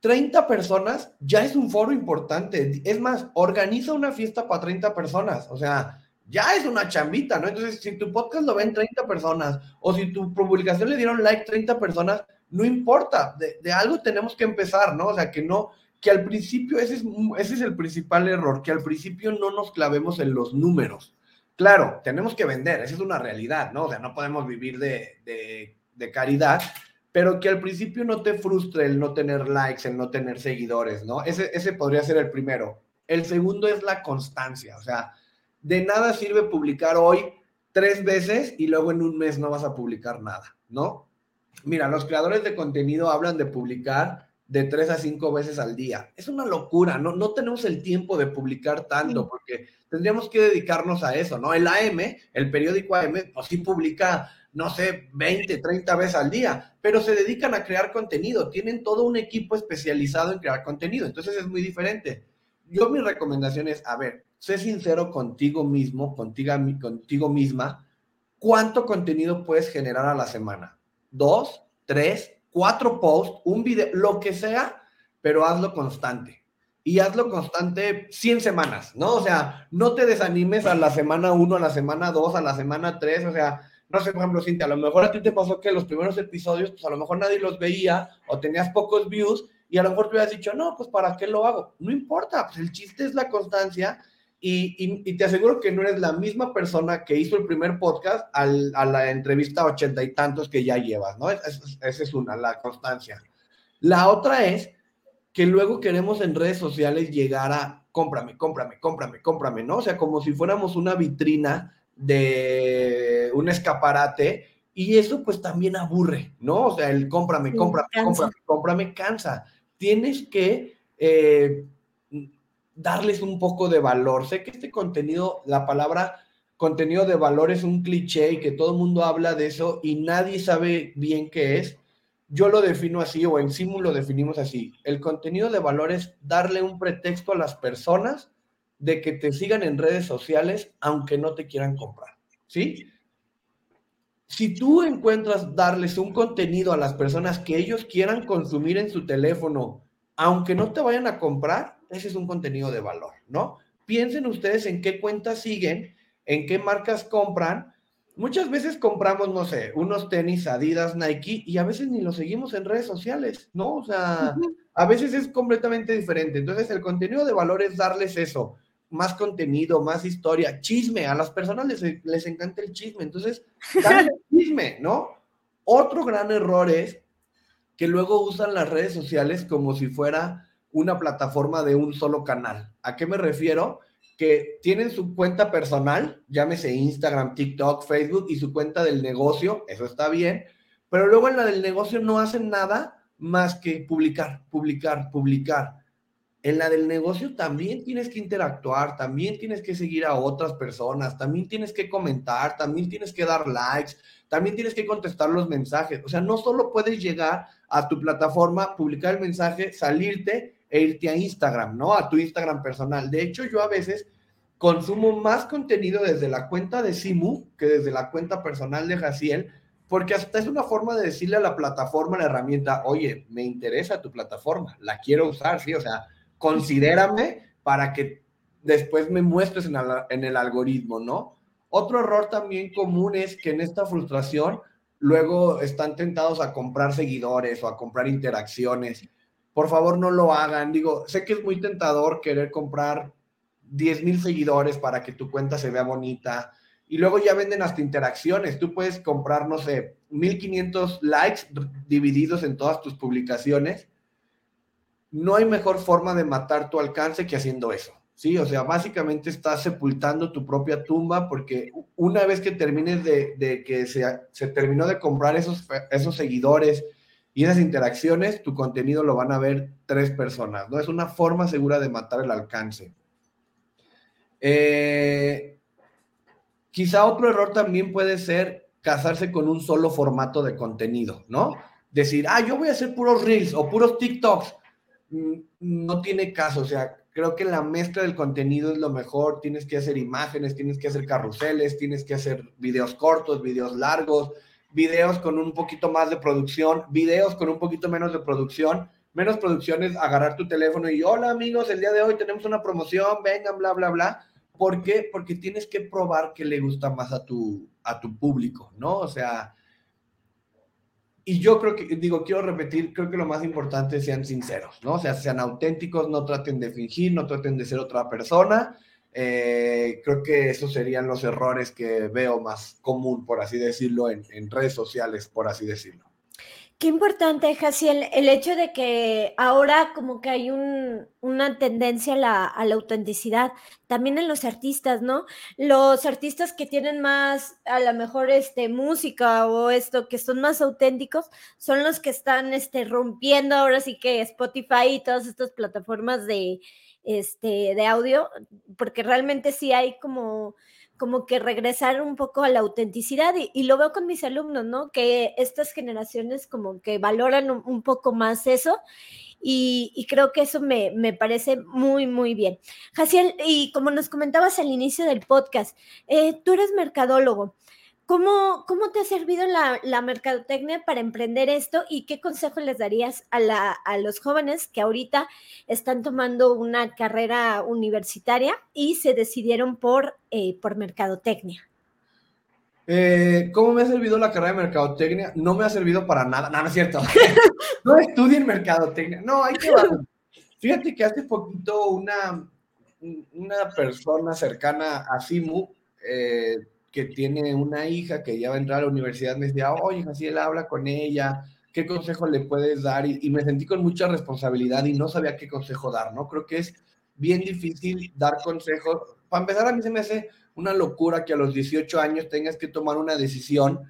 30 personas ya es un foro importante. Es más, organiza una fiesta para 30 personas. O sea, ya es una chambita, ¿no? Entonces, si tu podcast lo ven 30 personas o si tu publicación le dieron like 30 personas, no importa, de, algo tenemos que empezar, ¿no? O sea, que no, que al principio, ese es, ese es el principal error, que al principio no nos clavemos en los números. Claro, tenemos que vender, esa es una realidad, ¿no? O sea, no podemos vivir de, de caridad, pero que al principio no te frustre el no tener likes, el no tener seguidores, ¿no? Ese, ese podría ser el primero. El segundo es la constancia, o sea, de nada sirve publicar hoy tres veces y luego en un mes no vas a publicar nada, ¿no? Mira, los creadores de contenido hablan de publicar de tres a cinco veces al día. Es una locura, no, no tenemos el tiempo de publicar tanto porque tendríamos que dedicarnos a eso, ¿no? El AM, el periódico AM, pues sí publica, no sé, 20, 30 veces al día, pero se dedican a crear contenido, tienen todo un equipo especializado en crear contenido, entonces es muy diferente. Yo mi recomendación es, a ver, sé sincero contigo mismo, contigo, contigo misma, ¿cuánto contenido puedes generar a la semana? ¿Dos? ¿Tres? ¿Cuatro posts? ¿Un video? Lo que sea, pero hazlo constante. Y hazlo constante 100 semanas, ¿no? O sea, no te desanimes a la semana 1, a la semana 2, a la semana 3, o sea, no sé, por ejemplo, Cintia, a lo mejor a ti te pasó que los primeros episodios, pues a lo mejor nadie los veía o tenías pocos views y a lo mejor te hubieras dicho, no, pues ¿para qué lo hago? No importa, pues el chiste es la constancia y, te aseguro que no eres la misma persona que hizo el primer podcast a la entrevista ochenta y tantos que ya llevas, ¿no? Esa es una, la constancia. La otra es que luego queremos en redes sociales llegar a cómprame, cómprame, cómprame, cómprame, ¿no? O sea, como si fuéramos una vitrina de un escaparate y eso pues también aburre, ¿no? O sea, el cómprame, cómprame, cómprame, cómprame, cansa. Tienes que eh, darles un poco de valor. Sé que este contenido, la palabra contenido de valor es un cliché y que todo el mundo habla de eso y nadie sabe bien qué es. Yo lo defino así o en Simu lo definimos así. El contenido de valor es darle un pretexto a las personas de que te sigan en redes sociales aunque no te quieran comprar. ¿Sí? Si tú encuentras darles un contenido a las personas que ellos quieran consumir en su teléfono, aunque no te vayan a comprar, ese es un contenido de valor, ¿no? Piensen ustedes en qué cuentas siguen, en qué marcas compran. Muchas veces compramos, no sé, unos tenis Adidas, Nike y a veces ni los seguimos en redes sociales, ¿no? O sea, a veces es completamente diferente. Entonces, el contenido de valor es darles eso, más contenido, más historia, chisme. A las personas les, les encanta el chisme. Entonces, dale chisme, ¿no? Otro gran error es que luego usan las redes sociales como si fuera una plataforma de un solo canal. ¿A qué me refiero? Que tienen su cuenta personal, llámese Instagram, TikTok, Facebook y su cuenta del negocio, eso está bien, pero luego en la del negocio no hacen nada más que publicar, publicar, publicar. En la del negocio también tienes que interactuar, también tienes que seguir a otras personas, también tienes que comentar, también tienes que dar likes, también tienes que contestar los mensajes. O sea, no solo puedes llegar a tu plataforma, publicar el mensaje, salirte e irte a Instagram, ¿no? A tu Instagram personal. De hecho, yo a veces consumo más contenido desde la cuenta de Simu que desde la cuenta personal de Jaciel, porque hasta es una forma de decirle a la plataforma, la herramienta, oye, me interesa tu plataforma, la quiero usar, sí, o sea, considérame para que después me muestres en, el algoritmo, ¿no? Otro error también común es que en esta frustración luego están tentados a comprar seguidores o a comprar interacciones por favor no lo hagan. Digo, sé que es muy tentador querer comprar 10 mil seguidores para que tu cuenta se vea bonita y luego ya venden hasta interacciones. Tú puedes comprar, no sé, 1500 likes divididos en todas tus publicaciones, no hay mejor forma de matar tu alcance que haciendo eso. Sí, o sea, básicamente estás sepultando tu propia tumba porque una vez que termines de, que se, terminó de comprar esos, esos seguidores y esas interacciones, tu contenido lo van a ver tres personas, ¿no? Es una forma segura de matar el alcance. Eh, quizá otro error también puede ser casarse con un solo formato de contenido, ¿no? Decir, ah, yo voy a hacer puros reels o puros TikToks. No tiene caso, o sea, creo que la mezcla del contenido es lo mejor. Tienes que hacer imágenes, tienes que hacer carruseles, tienes que hacer videos cortos, videos largos, videos con un poquito más de producción, videos con un poquito menos de producción. Menos producción es agarrar tu teléfono y hola amigos, el día de hoy tenemos una promoción, vengan, bla, bla, bla. ¿Por qué? Porque tienes que probar que le gusta más a tu, a tu público, ¿no? O sea, y yo creo que, digo, quiero repetir, creo que lo más importante es sean sinceros, ¿no? O sea, sean auténticos, no traten de fingir, no traten de ser otra persona. Eh, creo que esos serían los errores que veo más común, por así decirlo, en, en redes sociales, por así decirlo. Qué importante, Jaciel, el hecho de que ahora como que hay una tendencia a la, autenticidad, también en los artistas, ¿no? Los artistas que tienen más, a lo mejor, este, música o esto, que son más auténticos, son los que están, este, rompiendo ahora sí que Spotify y todas estas plataformas de, este, de audio, porque realmente sí hay como como que regresar un poco a la autenticidad y, lo veo con mis alumnos, ¿no? Que estas generaciones como que valoran un, poco más eso y, creo que eso me, me, parece muy, muy bien. Jaciel, y como nos comentabas al inicio del podcast, eh, tú eres mercadólogo. ¿Cómo, ¿Cómo, te ha servido la, la, mercadotecnia para emprender esto y qué consejo les darías a, la, a, los jóvenes que ahorita están tomando una carrera universitaria y se decidieron por, eh, por mercadotecnia? Eh, ¿Cómo me ha servido la carrera de mercadotecnia? No me ha servido para nada. No, no es cierto. no estudien mercadotecnia. No, hay que... Fíjate que hace poquito una, una persona cercana a Simu eh, que tiene una hija que ya va a entrar a la universidad, me decía, oye, así él habla con ella, ¿qué consejo le puedes dar? Y, me sentí con mucha responsabilidad y no sabía qué consejo dar, ¿no? Creo que es bien difícil dar consejos. Para empezar, a mí se me hace una locura que a los 18 años tengas que tomar una decisión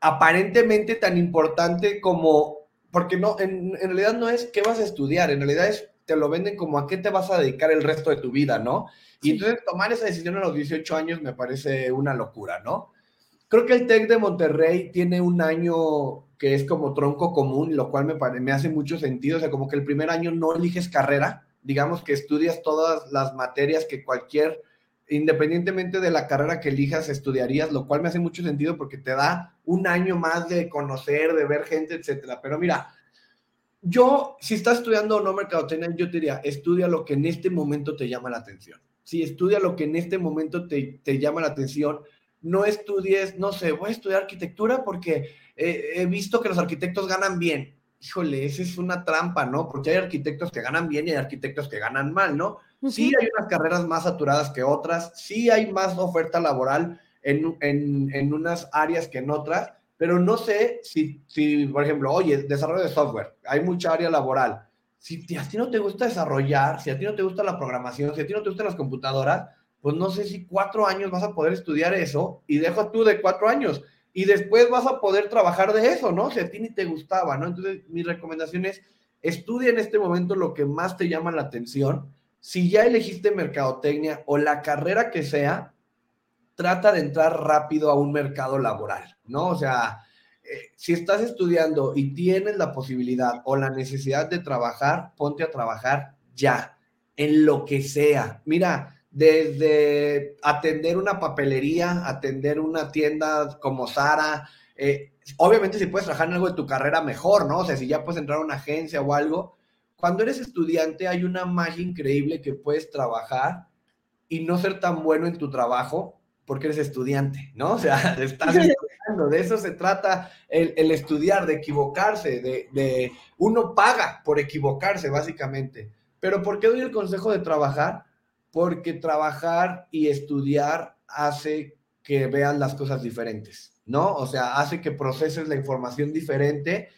aparentemente tan importante como, porque no, en, en realidad no es qué vas a estudiar, en realidad es, te lo venden como a qué te vas a dedicar el resto de tu vida, ¿no? Y entonces tomar esa decisión a los 18 años me parece una locura, ¿no? Creo que el TEC de Monterrey tiene un año que es como tronco común, lo cual me, me hace mucho sentido, o sea, como que el primer año no eliges carrera, digamos que estudias todas las materias que cualquier, independientemente de la carrera que elijas, estudiarías, lo cual me hace mucho sentido porque te da un año más de conocer, de ver gente, etcétera. Pero mira, yo, si estás estudiando o no mercadotecnia, yo te diría, estudia lo que en este momento te llama la atención si estudia lo que en este momento te, llama la atención, no estudies, no sé, voy a estudiar arquitectura porque he visto que los arquitectos ganan bien. Híjole, esa es una trampa, ¿no? Porque hay arquitectos que ganan bien y hay arquitectos que ganan mal, ¿no? Sí hay unas carreras más saturadas que otras, sí hay más oferta laboral en, en, unas áreas que en otras, pero no sé si, si, por ejemplo, oye, desarrollo de software, hay mucha área laboral, si a ti no te gusta desarrollar, si a ti no te gusta la programación, si a ti no te gustan las computadoras, pues no sé si cuatro años vas a poder estudiar eso y dejo tú de cuatro años y después vas a poder trabajar de eso, ¿no? Si a ti ni te gustaba, ¿no? Entonces, mi recomendación es, estudia en este momento lo que más te llama la atención. Si ya elegiste mercadotecnia o la carrera que sea, trata de entrar rápido a un mercado laboral, ¿no? O sea, eh, si estás estudiando y tienes la posibilidad o la necesidad de trabajar, ponte a trabajar ya, en lo que sea. Mira, desde atender una papelería, atender una tienda como Sara, eh, obviamente si puedes trabajar en algo de tu carrera, mejor, ¿no? O sea, si ya puedes entrar a una agencia o algo. Cuando eres estudiante hay una magia increíble que puedes trabajar y no ser tan bueno en tu trabajo porque eres estudiante, ¿no? O sea, estás de eso se trata el, estudiar, de equivocarse, de, uno paga por equivocarse, básicamente. Pero ¿por qué doy el consejo de trabajar? Porque trabajar y estudiar hace que vean las cosas diferentes, ¿no? O sea, hace que proceses la información diferente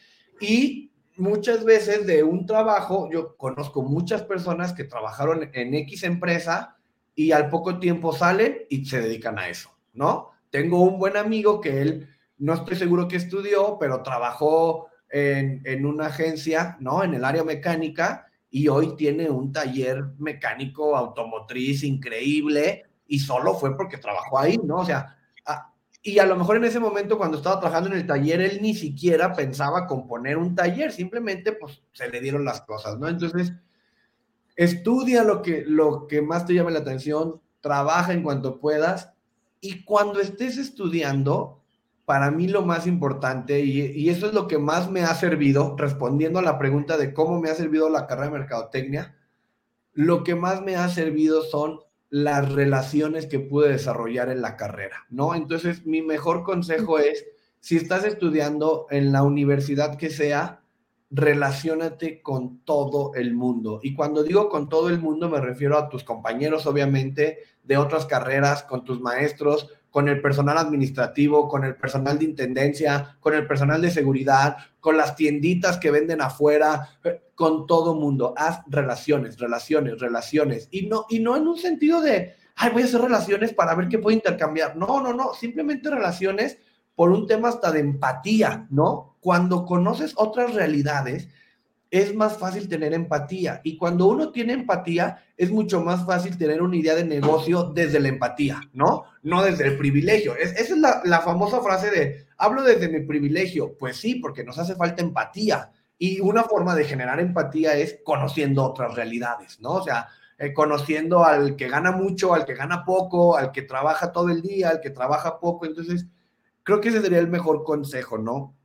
y muchas veces de un trabajo, yo conozco muchas personas que trabajaron en X empresa y al poco tiempo salen y se dedican a eso, ¿no? Tengo un buen amigo que él, no estoy seguro que estudió, pero trabajó en, en una agencia, ¿no? En el área mecánica y hoy tiene un taller mecánico automotriz increíble y solo fue porque trabajó ahí, ¿no? O sea, y a lo mejor en ese momento cuando estaba trabajando en el taller, él ni siquiera pensaba componer un taller, simplemente pues se le dieron las cosas, ¿no? Entonces, estudia lo que, lo que más te llame la atención, trabaja en cuanto puedas y cuando estés estudiando, para mí lo más importante, y, y, eso es lo que más me ha servido, respondiendo a la pregunta de cómo me ha servido la carrera de mercadotecnia, lo que más me ha servido son las relaciones que pude desarrollar en la carrera, ¿no? Entonces, mi mejor consejo es, si estás estudiando en la universidad que sea, relacionate con todo el mundo. Y cuando digo con todo el mundo, me refiero a tus compañeros, obviamente, de otras carreras, con tus maestros, con el personal administrativo, con el personal de intendencia, con el personal de seguridad, con las tienditas que venden afuera, eh, con todo mundo. Haz relaciones, relaciones, relaciones. Y no, y no en un sentido de, ay, voy a hacer relaciones para ver qué puedo intercambiar. No, no, no, simplemente relaciones por un tema hasta de empatía, ¿no? Cuando conoces otras realidades, es más fácil tener empatía. Y cuando uno tiene empatía, es mucho más fácil tener una idea de negocio desde la empatía, ¿no? No desde el privilegio. esa es la, famosa frase de, hablo desde mi privilegio. Pues sí, porque nos hace falta empatía. Y una forma de generar empatía es conociendo otras realidades, ¿no? O sea, eh, conociendo al que gana mucho, al que gana poco, al que trabaja todo el día, al que trabaja poco. Entonces, creo que ese sería el mejor consejo, ¿no?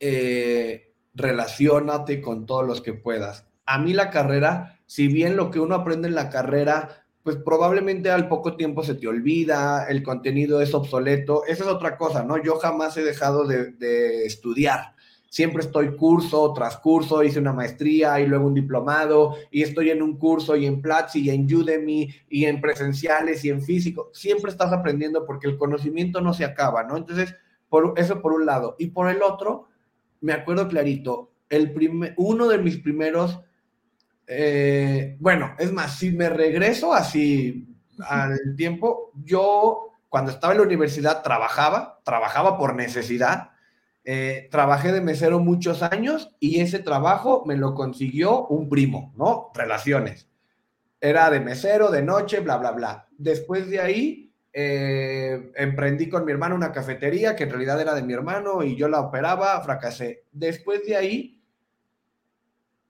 Eh, relaciónate con todos los que puedas. A mí la carrera, si bien lo que uno aprende en la carrera, pues probablemente al poco tiempo se te olvida, el contenido es obsoleto, esa es otra cosa, ¿no? Yo jamás he dejado de, estudiar. Siempre estoy curso tras curso, hice una maestría y luego un diplomado, y estoy en un curso y en Platzi y en Udemy y en presenciales y en físico. Siempre estás aprendiendo porque el conocimiento no se acaba, ¿no? Entonces, eso por un lado. Y por el otro, me acuerdo clarito, el primer, uno de mis primeros, eh, bueno, es más, si me regreso así al tiempo, yo cuando estaba en la universidad trabajaba, trabajaba por necesidad, eh, trabajé de mesero muchos años y ese trabajo me lo consiguió un primo, ¿no? Relaciones. Era de mesero, de noche, bla, bla, bla. Después de ahí, eh, emprendí con mi hermano una cafetería que en realidad era de mi hermano y yo la operaba, fracasé. Después de ahí,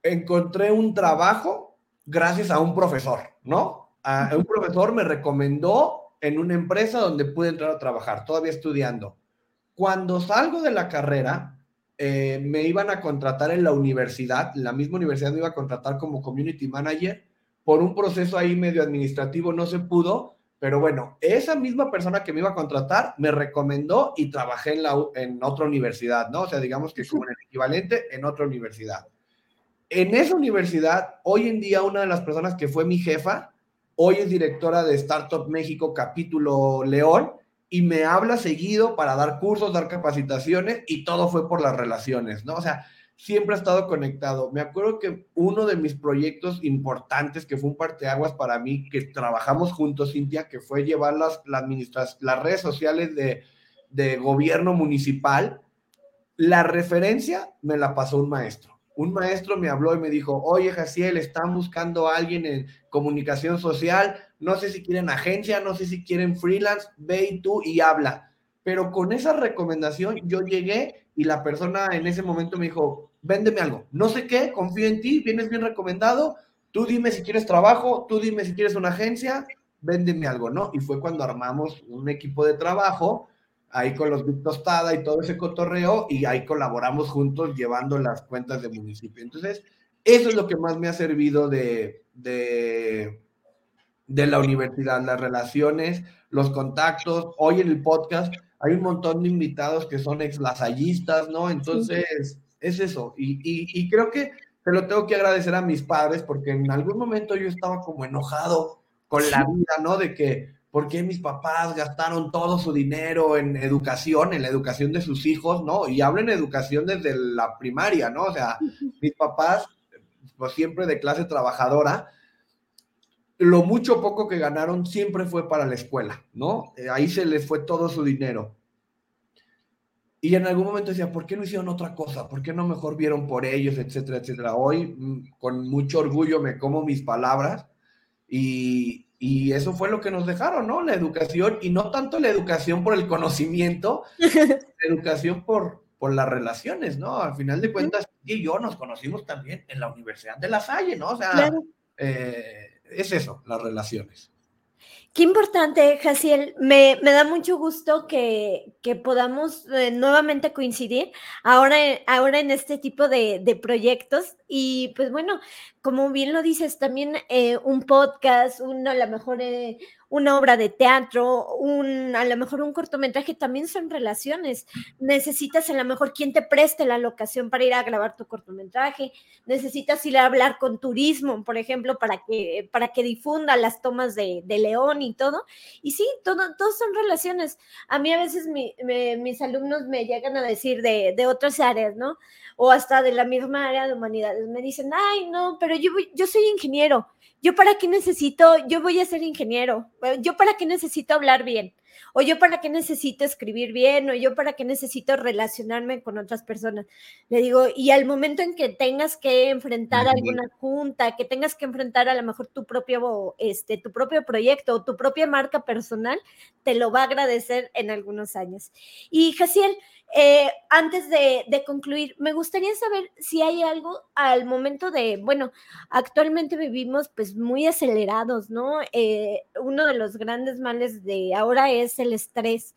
encontré un trabajo gracias a un profesor, ¿no? A, un profesor me recomendó en una empresa donde pude entrar a trabajar, todavía estudiando. Cuando salgo de la carrera, eh, me iban a contratar en la universidad, la misma universidad me iba a contratar como community manager. Por un proceso ahí medio administrativo no se pudo, pero bueno, esa misma persona que me iba a contratar me recomendó y trabajé en, la, en otra universidad, ¿no? O sea, digamos que como el equivalente en otra universidad. En esa universidad, hoy en día una de las personas que fue mi jefa, hoy es directora de Startup México capítulo León y me habla seguido para dar cursos, dar capacitaciones y todo fue por las relaciones, ¿no? O sea, siempre ha estado conectado. Me acuerdo que uno de mis proyectos importantes, que fue un parteaguas para mí, que trabajamos juntos, Cintia, que fue llevar las, las redes sociales de, de gobierno municipal, la referencia me la pasó un maestro. Un maestro me habló y me dijo, oye, Jaciel, están buscando a alguien en comunicación social, no sé si quieren agencia, no sé si quieren freelance, ve y tú y habla. Pero con esa recomendación yo llegué y la persona en ese momento me dijo, véndeme algo. No sé qué, confío en ti, vienes bien recomendado, tú dime si quieres trabajo, tú dime si quieres una agencia, véndeme algo, ¿no? Y fue cuando armamos un equipo de trabajo, ahí con los Big Tostada y todo ese cotorreo, y ahí colaboramos juntos llevando las cuentas de municipio. Entonces, eso es lo que más me ha servido de, de, de la universidad, las relaciones, los contactos. Hoy en el podcast hay un montón de invitados que son ex lasallistas, ¿no? Entonces es eso. Y, creo que te lo tengo que agradecer a mis padres porque en algún momento yo estaba como enojado con la vida, ¿no? De que por qué mis papás gastaron todo su dinero en educación, en la educación de sus hijos, ¿no? Y hablo en educación desde la primaria, ¿no? O sea, mis papás, pues siempre de clase trabajadora, lo mucho poco que ganaron siempre fue para la escuela, ¿no? Eh, ahí se les fue todo su dinero. Y en algún momento decía, ¿por qué no hicieron otra cosa? ¿Por qué no mejor vieron por ellos, etcétera, etcétera? Hoy, mm, con mucho orgullo, me como mis palabras y, y eso fue lo que nos dejaron, ¿no? La educación, y no tanto la educación por el conocimiento, la educación por, por las relaciones, ¿no? Al final de cuentas, y yo nos conocimos también en la Universidad de La Salle, ¿no? O sea, eh, es eso, las relaciones. Qué importante, Jaciel. Me, me da mucho gusto que, que podamos eh, nuevamente coincidir ahora, ahora en este tipo de, de, proyectos. Y pues bueno, como bien lo dices, también eh, un podcast, una, a lo mejor eh, una obra de teatro, un, a lo mejor un cortometraje, también son relaciones. Necesitas a lo mejor quien te preste la locación para ir a grabar tu cortometraje, necesitas ir a hablar con turismo, por ejemplo, para que, para que difunda las tomas de, de León y todo. Y sí, todo, todos son relaciones. A mí a veces mis alumnos me llegan a decir de, de otras áreas, ¿no? O hasta de la misma área de humanidades. Me dicen, ay, no, pero yo, yo soy ingeniero yo para qué necesito, yo voy a ser ingeniero, yo para qué necesito hablar bien, o yo para qué necesito escribir bien, o yo para qué necesito relacionarme con otras personas. Le digo, y al momento en que tengas que enfrentar alguna junta, que tengas que enfrentar a lo mejor tu propio, este, tu propio proyecto o tu propia marca personal, te lo va a agradecer en algunos años. Y Jaciel, eh, antes de, concluir, me gustaría saber si hay algo al momento de, bueno, actualmente vivimos pues muy acelerados, ¿no? Eh, uno de los grandes males de ahora es el estrés.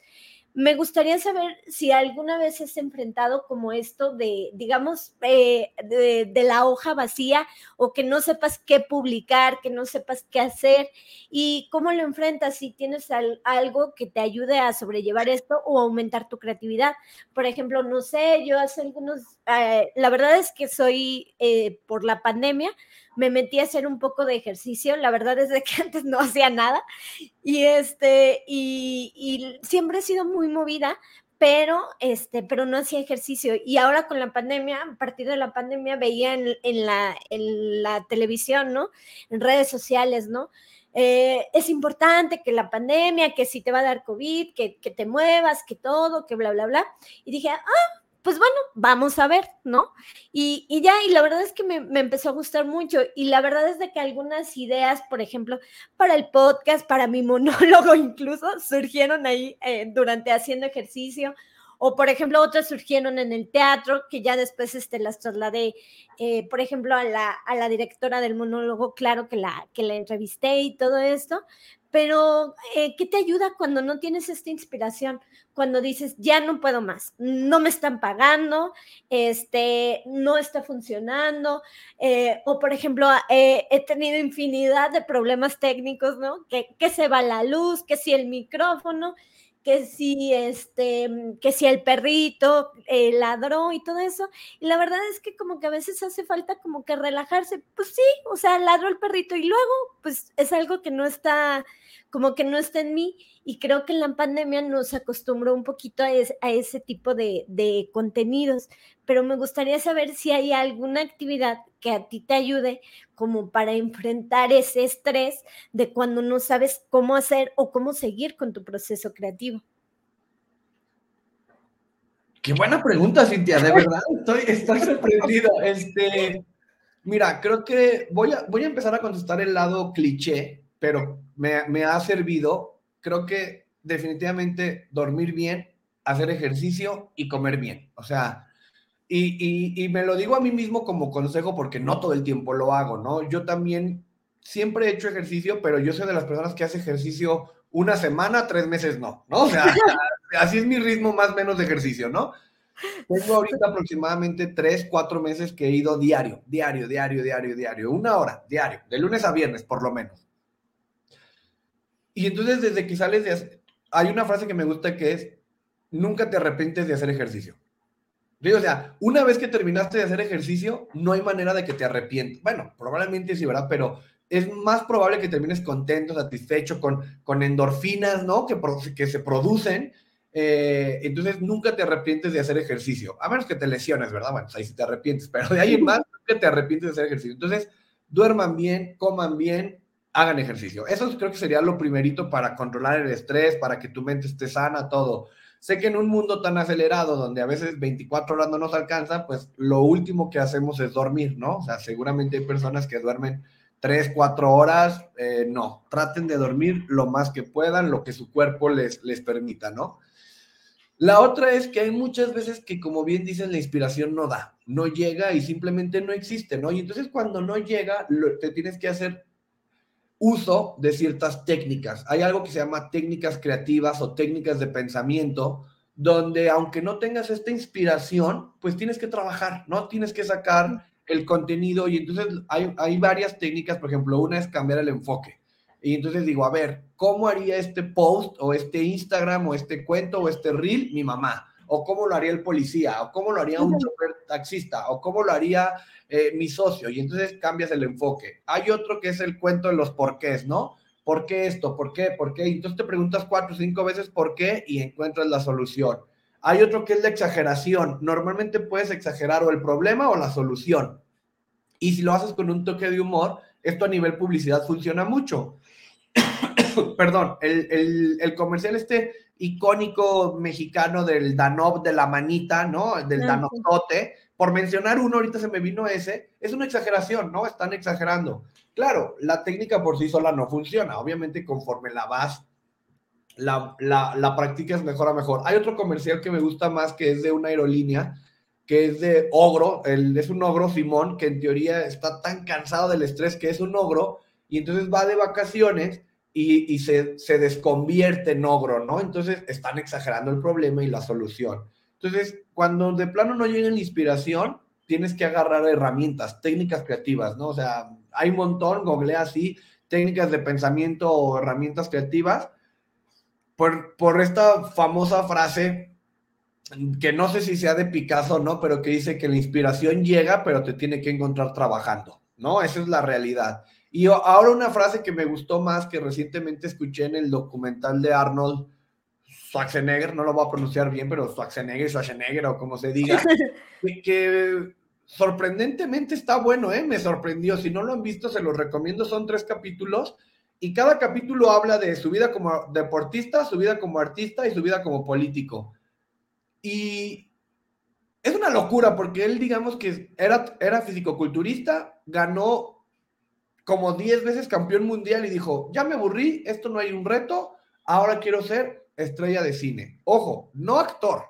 Me gustaría saber si alguna vez has enfrentado como esto de, digamos, eh, de, la hoja vacía o que no sepas qué publicar, que no sepas qué hacer y cómo lo enfrentas, si tienes algo que te ayude a sobrellevar esto o aumentar tu creatividad. Por ejemplo, no sé, yo hace algunos, eh, la verdad es que soy eh, por la pandemia, me metí a hacer un poco de ejercicio. La verdad es de que antes no hacía nada y este, y, siempre he sido muy movida, pero, este, pero no hacía ejercicio. Y ahora con la pandemia, a partir de la pandemia, veía en, en, la, en la televisión, ¿no? En redes sociales, ¿no? Eh, es importante que la pandemia, que si te va a dar COVID, que, que te muevas, que todo, que bla, bla, bla. Y dije, ah, pues bueno, vamos a ver, ¿no? Y, ya, y la verdad es que me, me, empezó a gustar mucho. Y la verdad es de que algunas ideas, por ejemplo, para el podcast, para mi monólogo incluso, surgieron ahí eh, durante haciendo ejercicio. O, por ejemplo, otras surgieron en el teatro, que ya después este, las trasladé, eh, por ejemplo, a la, a la directora del monólogo, claro que la, que la entrevisté y todo esto, pero eh, ¿qué te ayuda cuando no tienes esta inspiración? Cuando dices, ya no puedo más, no me están pagando, este, no está funcionando, eh, o por ejemplo, eh, he tenido infinidad de problemas técnicos, ¿no? Que, que se va la luz, que si el micrófono, que si este, que si el perrito ladró y todo eso. Y la verdad es que como que a veces hace falta como que relajarse. Pues sí, o sea, ladró el perrito y luego, pues es algo que no está, como que no está en mí. Y creo que la pandemia nos acostumbró un poquito a, ese tipo de contenidos. Pero me gustaría saber si hay alguna actividad que a ti te ayude como para enfrentar ese estrés de cuando no sabes cómo hacer o cómo seguir con tu proceso creativo. Qué buena pregunta, Cintia, de verdad, estoy, estoy sorprendido. Este, mira, creo que voy a, voy a empezar a contestar el lado cliché, pero me, me ha servido. Creo que definitivamente dormir bien, hacer ejercicio y comer bien. O sea, y, me lo digo a mí mismo como consejo porque no todo el tiempo lo hago, ¿no? Yo también siempre he hecho ejercicio, pero yo soy de las personas que hace ejercicio una semana, tres meses no, ¿no? O sea, así es mi ritmo más o menos de ejercicio, ¿no? Tengo ahorita aproximadamente tres, cuatro meses que he ido diario, diario, diario, diario, diario, una hora, diario, de lunes a viernes por lo menos. Y entonces desde que sales de... Hay una frase que me gusta que es, nunca te arrepientes de hacer ejercicio o sea, una vez que terminaste de hacer ejercicio, no hay manera de que te arrepientas. Bueno, probablemente sí, ¿verdad? Pero, es más probable que termines contento, satisfecho, con, con endorfinas, ¿no? Que, que se producen. Eh, entonces nunca te arrepientes de hacer ejercicio, a menos que te lesiones, ¿verdad? Bueno, ahí sí te arrepientes, pero de ahí en más nunca te arrepientes de hacer ejercicio. Entonces, duerman bien, coman bien, hagan ejercicio. Eso creo que sería lo primerito para controlar el estrés, para que tu mente esté sana, todo. Sé que en un mundo tan acelerado, donde a veces 24 horas no nos alcanza, pues lo último que hacemos es dormir, ¿no? O sea, seguramente hay personas que duermen 3, 4 horas, eh, no, traten de dormir lo más que puedan, lo que su cuerpo les, les permita, ¿no? La otra es que hay muchas veces que, como bien dicen, la inspiración no da, no llega y simplemente no existe, ¿no? Y entonces cuando no llega, te tienes que hacer uso de ciertas técnicas. Hay algo que se llama técnicas creativas o técnicas de pensamiento, donde aunque no tengas esta inspiración, pues tienes que trabajar, ¿no? Tienes que sacar el contenido y entonces hay, hay varias técnicas, por ejemplo, una es cambiar el enfoque. Y entonces digo, a ver, ¿cómo haría este post o este Instagram o este cuento o este reel mi mamá? ¿O cómo lo haría el policía? ¿O cómo lo haría un chofer taxista? ¿O cómo lo haría eh, mi socio, y entonces cambias el enfoque. Hay otro que es el cuento de los porqués, ¿no? ¿Por qué esto? ¿Por qué? ¿Por qué? Y entonces te preguntas cuatro o cinco veces por qué y encuentras la solución. Hay otro que es la exageración. Normalmente puedes exagerar o el problema o la solución. Y si lo haces con un toque de humor, esto a nivel publicidad funciona mucho. Perdón, el, el, comercial este icónico mexicano del Danob de la manita, ¿no? Del ah, por mencionar uno, ahorita se me vino ese, es una exageración, ¿no? Están exagerando. Claro, la técnica por sí sola no funciona. Obviamente, conforme la vas, la, la, la practicas mejor a mejor. Hay otro comercial que me gusta más que es de una aerolínea, que es de ogro, el, es un ogro Simón, que en teoría está tan cansado del estrés que es un ogro, y entonces va de vacaciones y, se, se desconvierte en ogro, ¿no? Entonces están exagerando el problema y la solución. Entonces, cuando de plano no llega la inspiración, tienes que agarrar herramientas, técnicas creativas, ¿no? O sea, hay un montón, googlea así, técnicas de pensamiento o herramientas creativas, por, por esta famosa frase, que no sé si sea de Picasso o no, pero que dice que la inspiración llega, pero te tiene que encontrar trabajando, ¿no? Esa es la realidad. Y ahora una frase que me gustó más, que recientemente escuché en el documental de Arnold Schwarzenegger, no lo voy a pronunciar bien, pero Schwarzenegger, Schwarzenegger o como se diga, que, sorprendentemente está bueno, ¿eh? me sorprendió. Si no lo han visto, se los recomiendo. Son tres capítulos y cada capítulo habla de su vida como deportista, su vida como artista y su vida como político. Y es una locura porque él, digamos que era, era fisicoculturista, ganó como 10 veces campeón mundial y dijo, ya me aburrí, esto no hay un reto, ahora quiero ser estrella de cine. Ojo, no actor,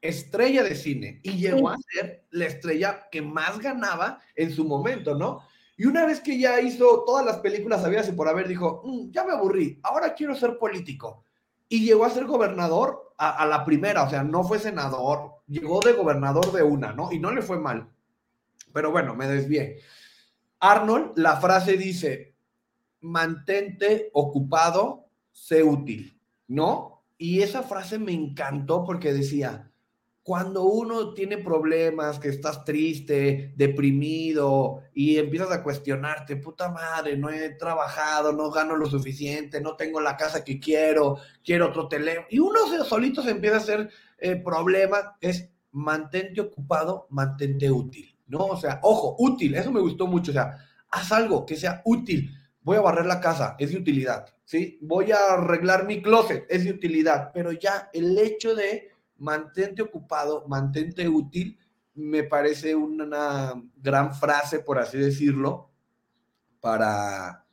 estrella de cine. Y llegó a ser la estrella que más ganaba en su momento, ¿no? Y una vez que ya hizo todas las películas sabidas y por haber, dijo, mm, ya me aburrí, ahora quiero ser político. Y llegó a ser gobernador a, a, la primera, o sea, no fue senador, llegó de gobernador de una, ¿no? Y no le fue mal. Pero bueno, me desvié. Arnold, la frase dice, mantente ocupado, sé útil, ¿no? Y esa frase me encantó porque decía, cuando uno tiene problemas, que estás triste, deprimido y empiezas a cuestionarte, puta madre, no he trabajado, no gano lo suficiente, no tengo la casa que quiero, quiero otro teléfono, y uno solito se empieza a hacer eh, problema, es mantente ocupado, mantente útil, ¿no? O sea, ojo, útil, eso me gustó mucho, o sea, haz algo que sea útil voy a barrer la casa, es de utilidad, ¿sí? Voy a arreglar mi closet, es de utilidad, pero ya el hecho de mantente ocupado, mantente útil, me parece una gran frase, por así decirlo, para,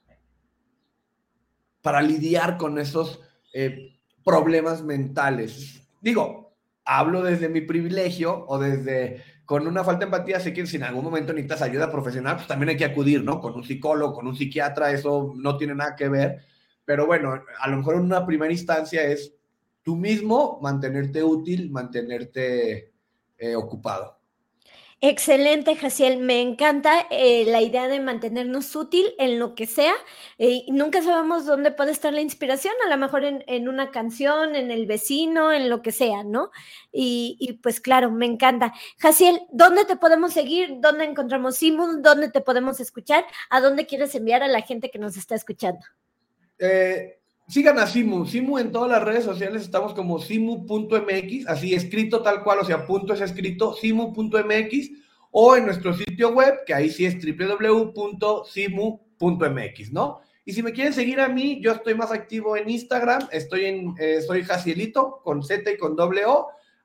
para lidiar con esos eh, problemas mentales. Digo, hablo desde mi privilegio o desde con una falta de empatía, sé que si en algún momento necesitas ayuda profesional, pues también hay que acudir, ¿no? Con un psicólogo, con un psiquiatra, eso no tiene nada que ver. Pero bueno, a lo mejor en una primera instancia es tú mismo mantenerte útil, mantenerte eh, ocupado. Excelente, Jaciel. Me encanta eh, la idea de mantenernos útil en lo que sea. Eh, nunca sabemos dónde puede estar la inspiración, a lo mejor en, una canción, en el vecino, en lo que sea, ¿no? Y, pues claro, me encanta. Jaciel, ¿dónde te podemos seguir? ¿Dónde encontramos Simu? ¿Dónde te podemos escuchar? ¿A dónde quieres enviar a la gente que nos está escuchando? Eh, sigan a Simu. Simu en todas las redes sociales estamos como simu.mx, así escrito tal cual, o sea, punto es escrito, simu.mx, o en nuestro sitio web, que ahí sí es www.simu.mx, ¿no? Y si me quieren seguir a mí, yo estoy más activo en Instagram, estoy en, eh, soy Jacielito, con Z y con doble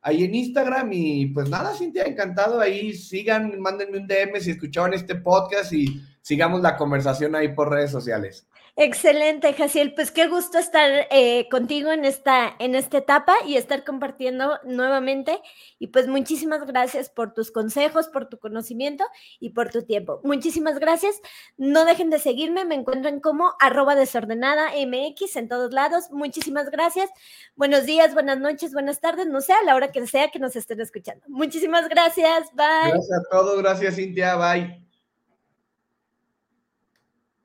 ahí en Instagram, y pues nada, Cintia, encantado, ahí sigan, mándenme un DM si escuchaban este podcast y sigamos la conversación ahí por redes sociales. Excelente, Jaciel. Pues qué gusto estar eh, contigo en esta, en esta etapa y estar compartiendo nuevamente. Y pues muchísimas gracias por tus consejos, por tu conocimiento y por tu tiempo. Muchísimas gracias. No dejen de seguirme. Me encuentran como arroba desordenada MX en todos lados. Muchísimas gracias. Buenos días, buenas noches, buenas tardes. No sé, a la hora que sea que nos estén escuchando. Muchísimas gracias. Bye. Gracias a todos. Gracias, Cintia. Bye.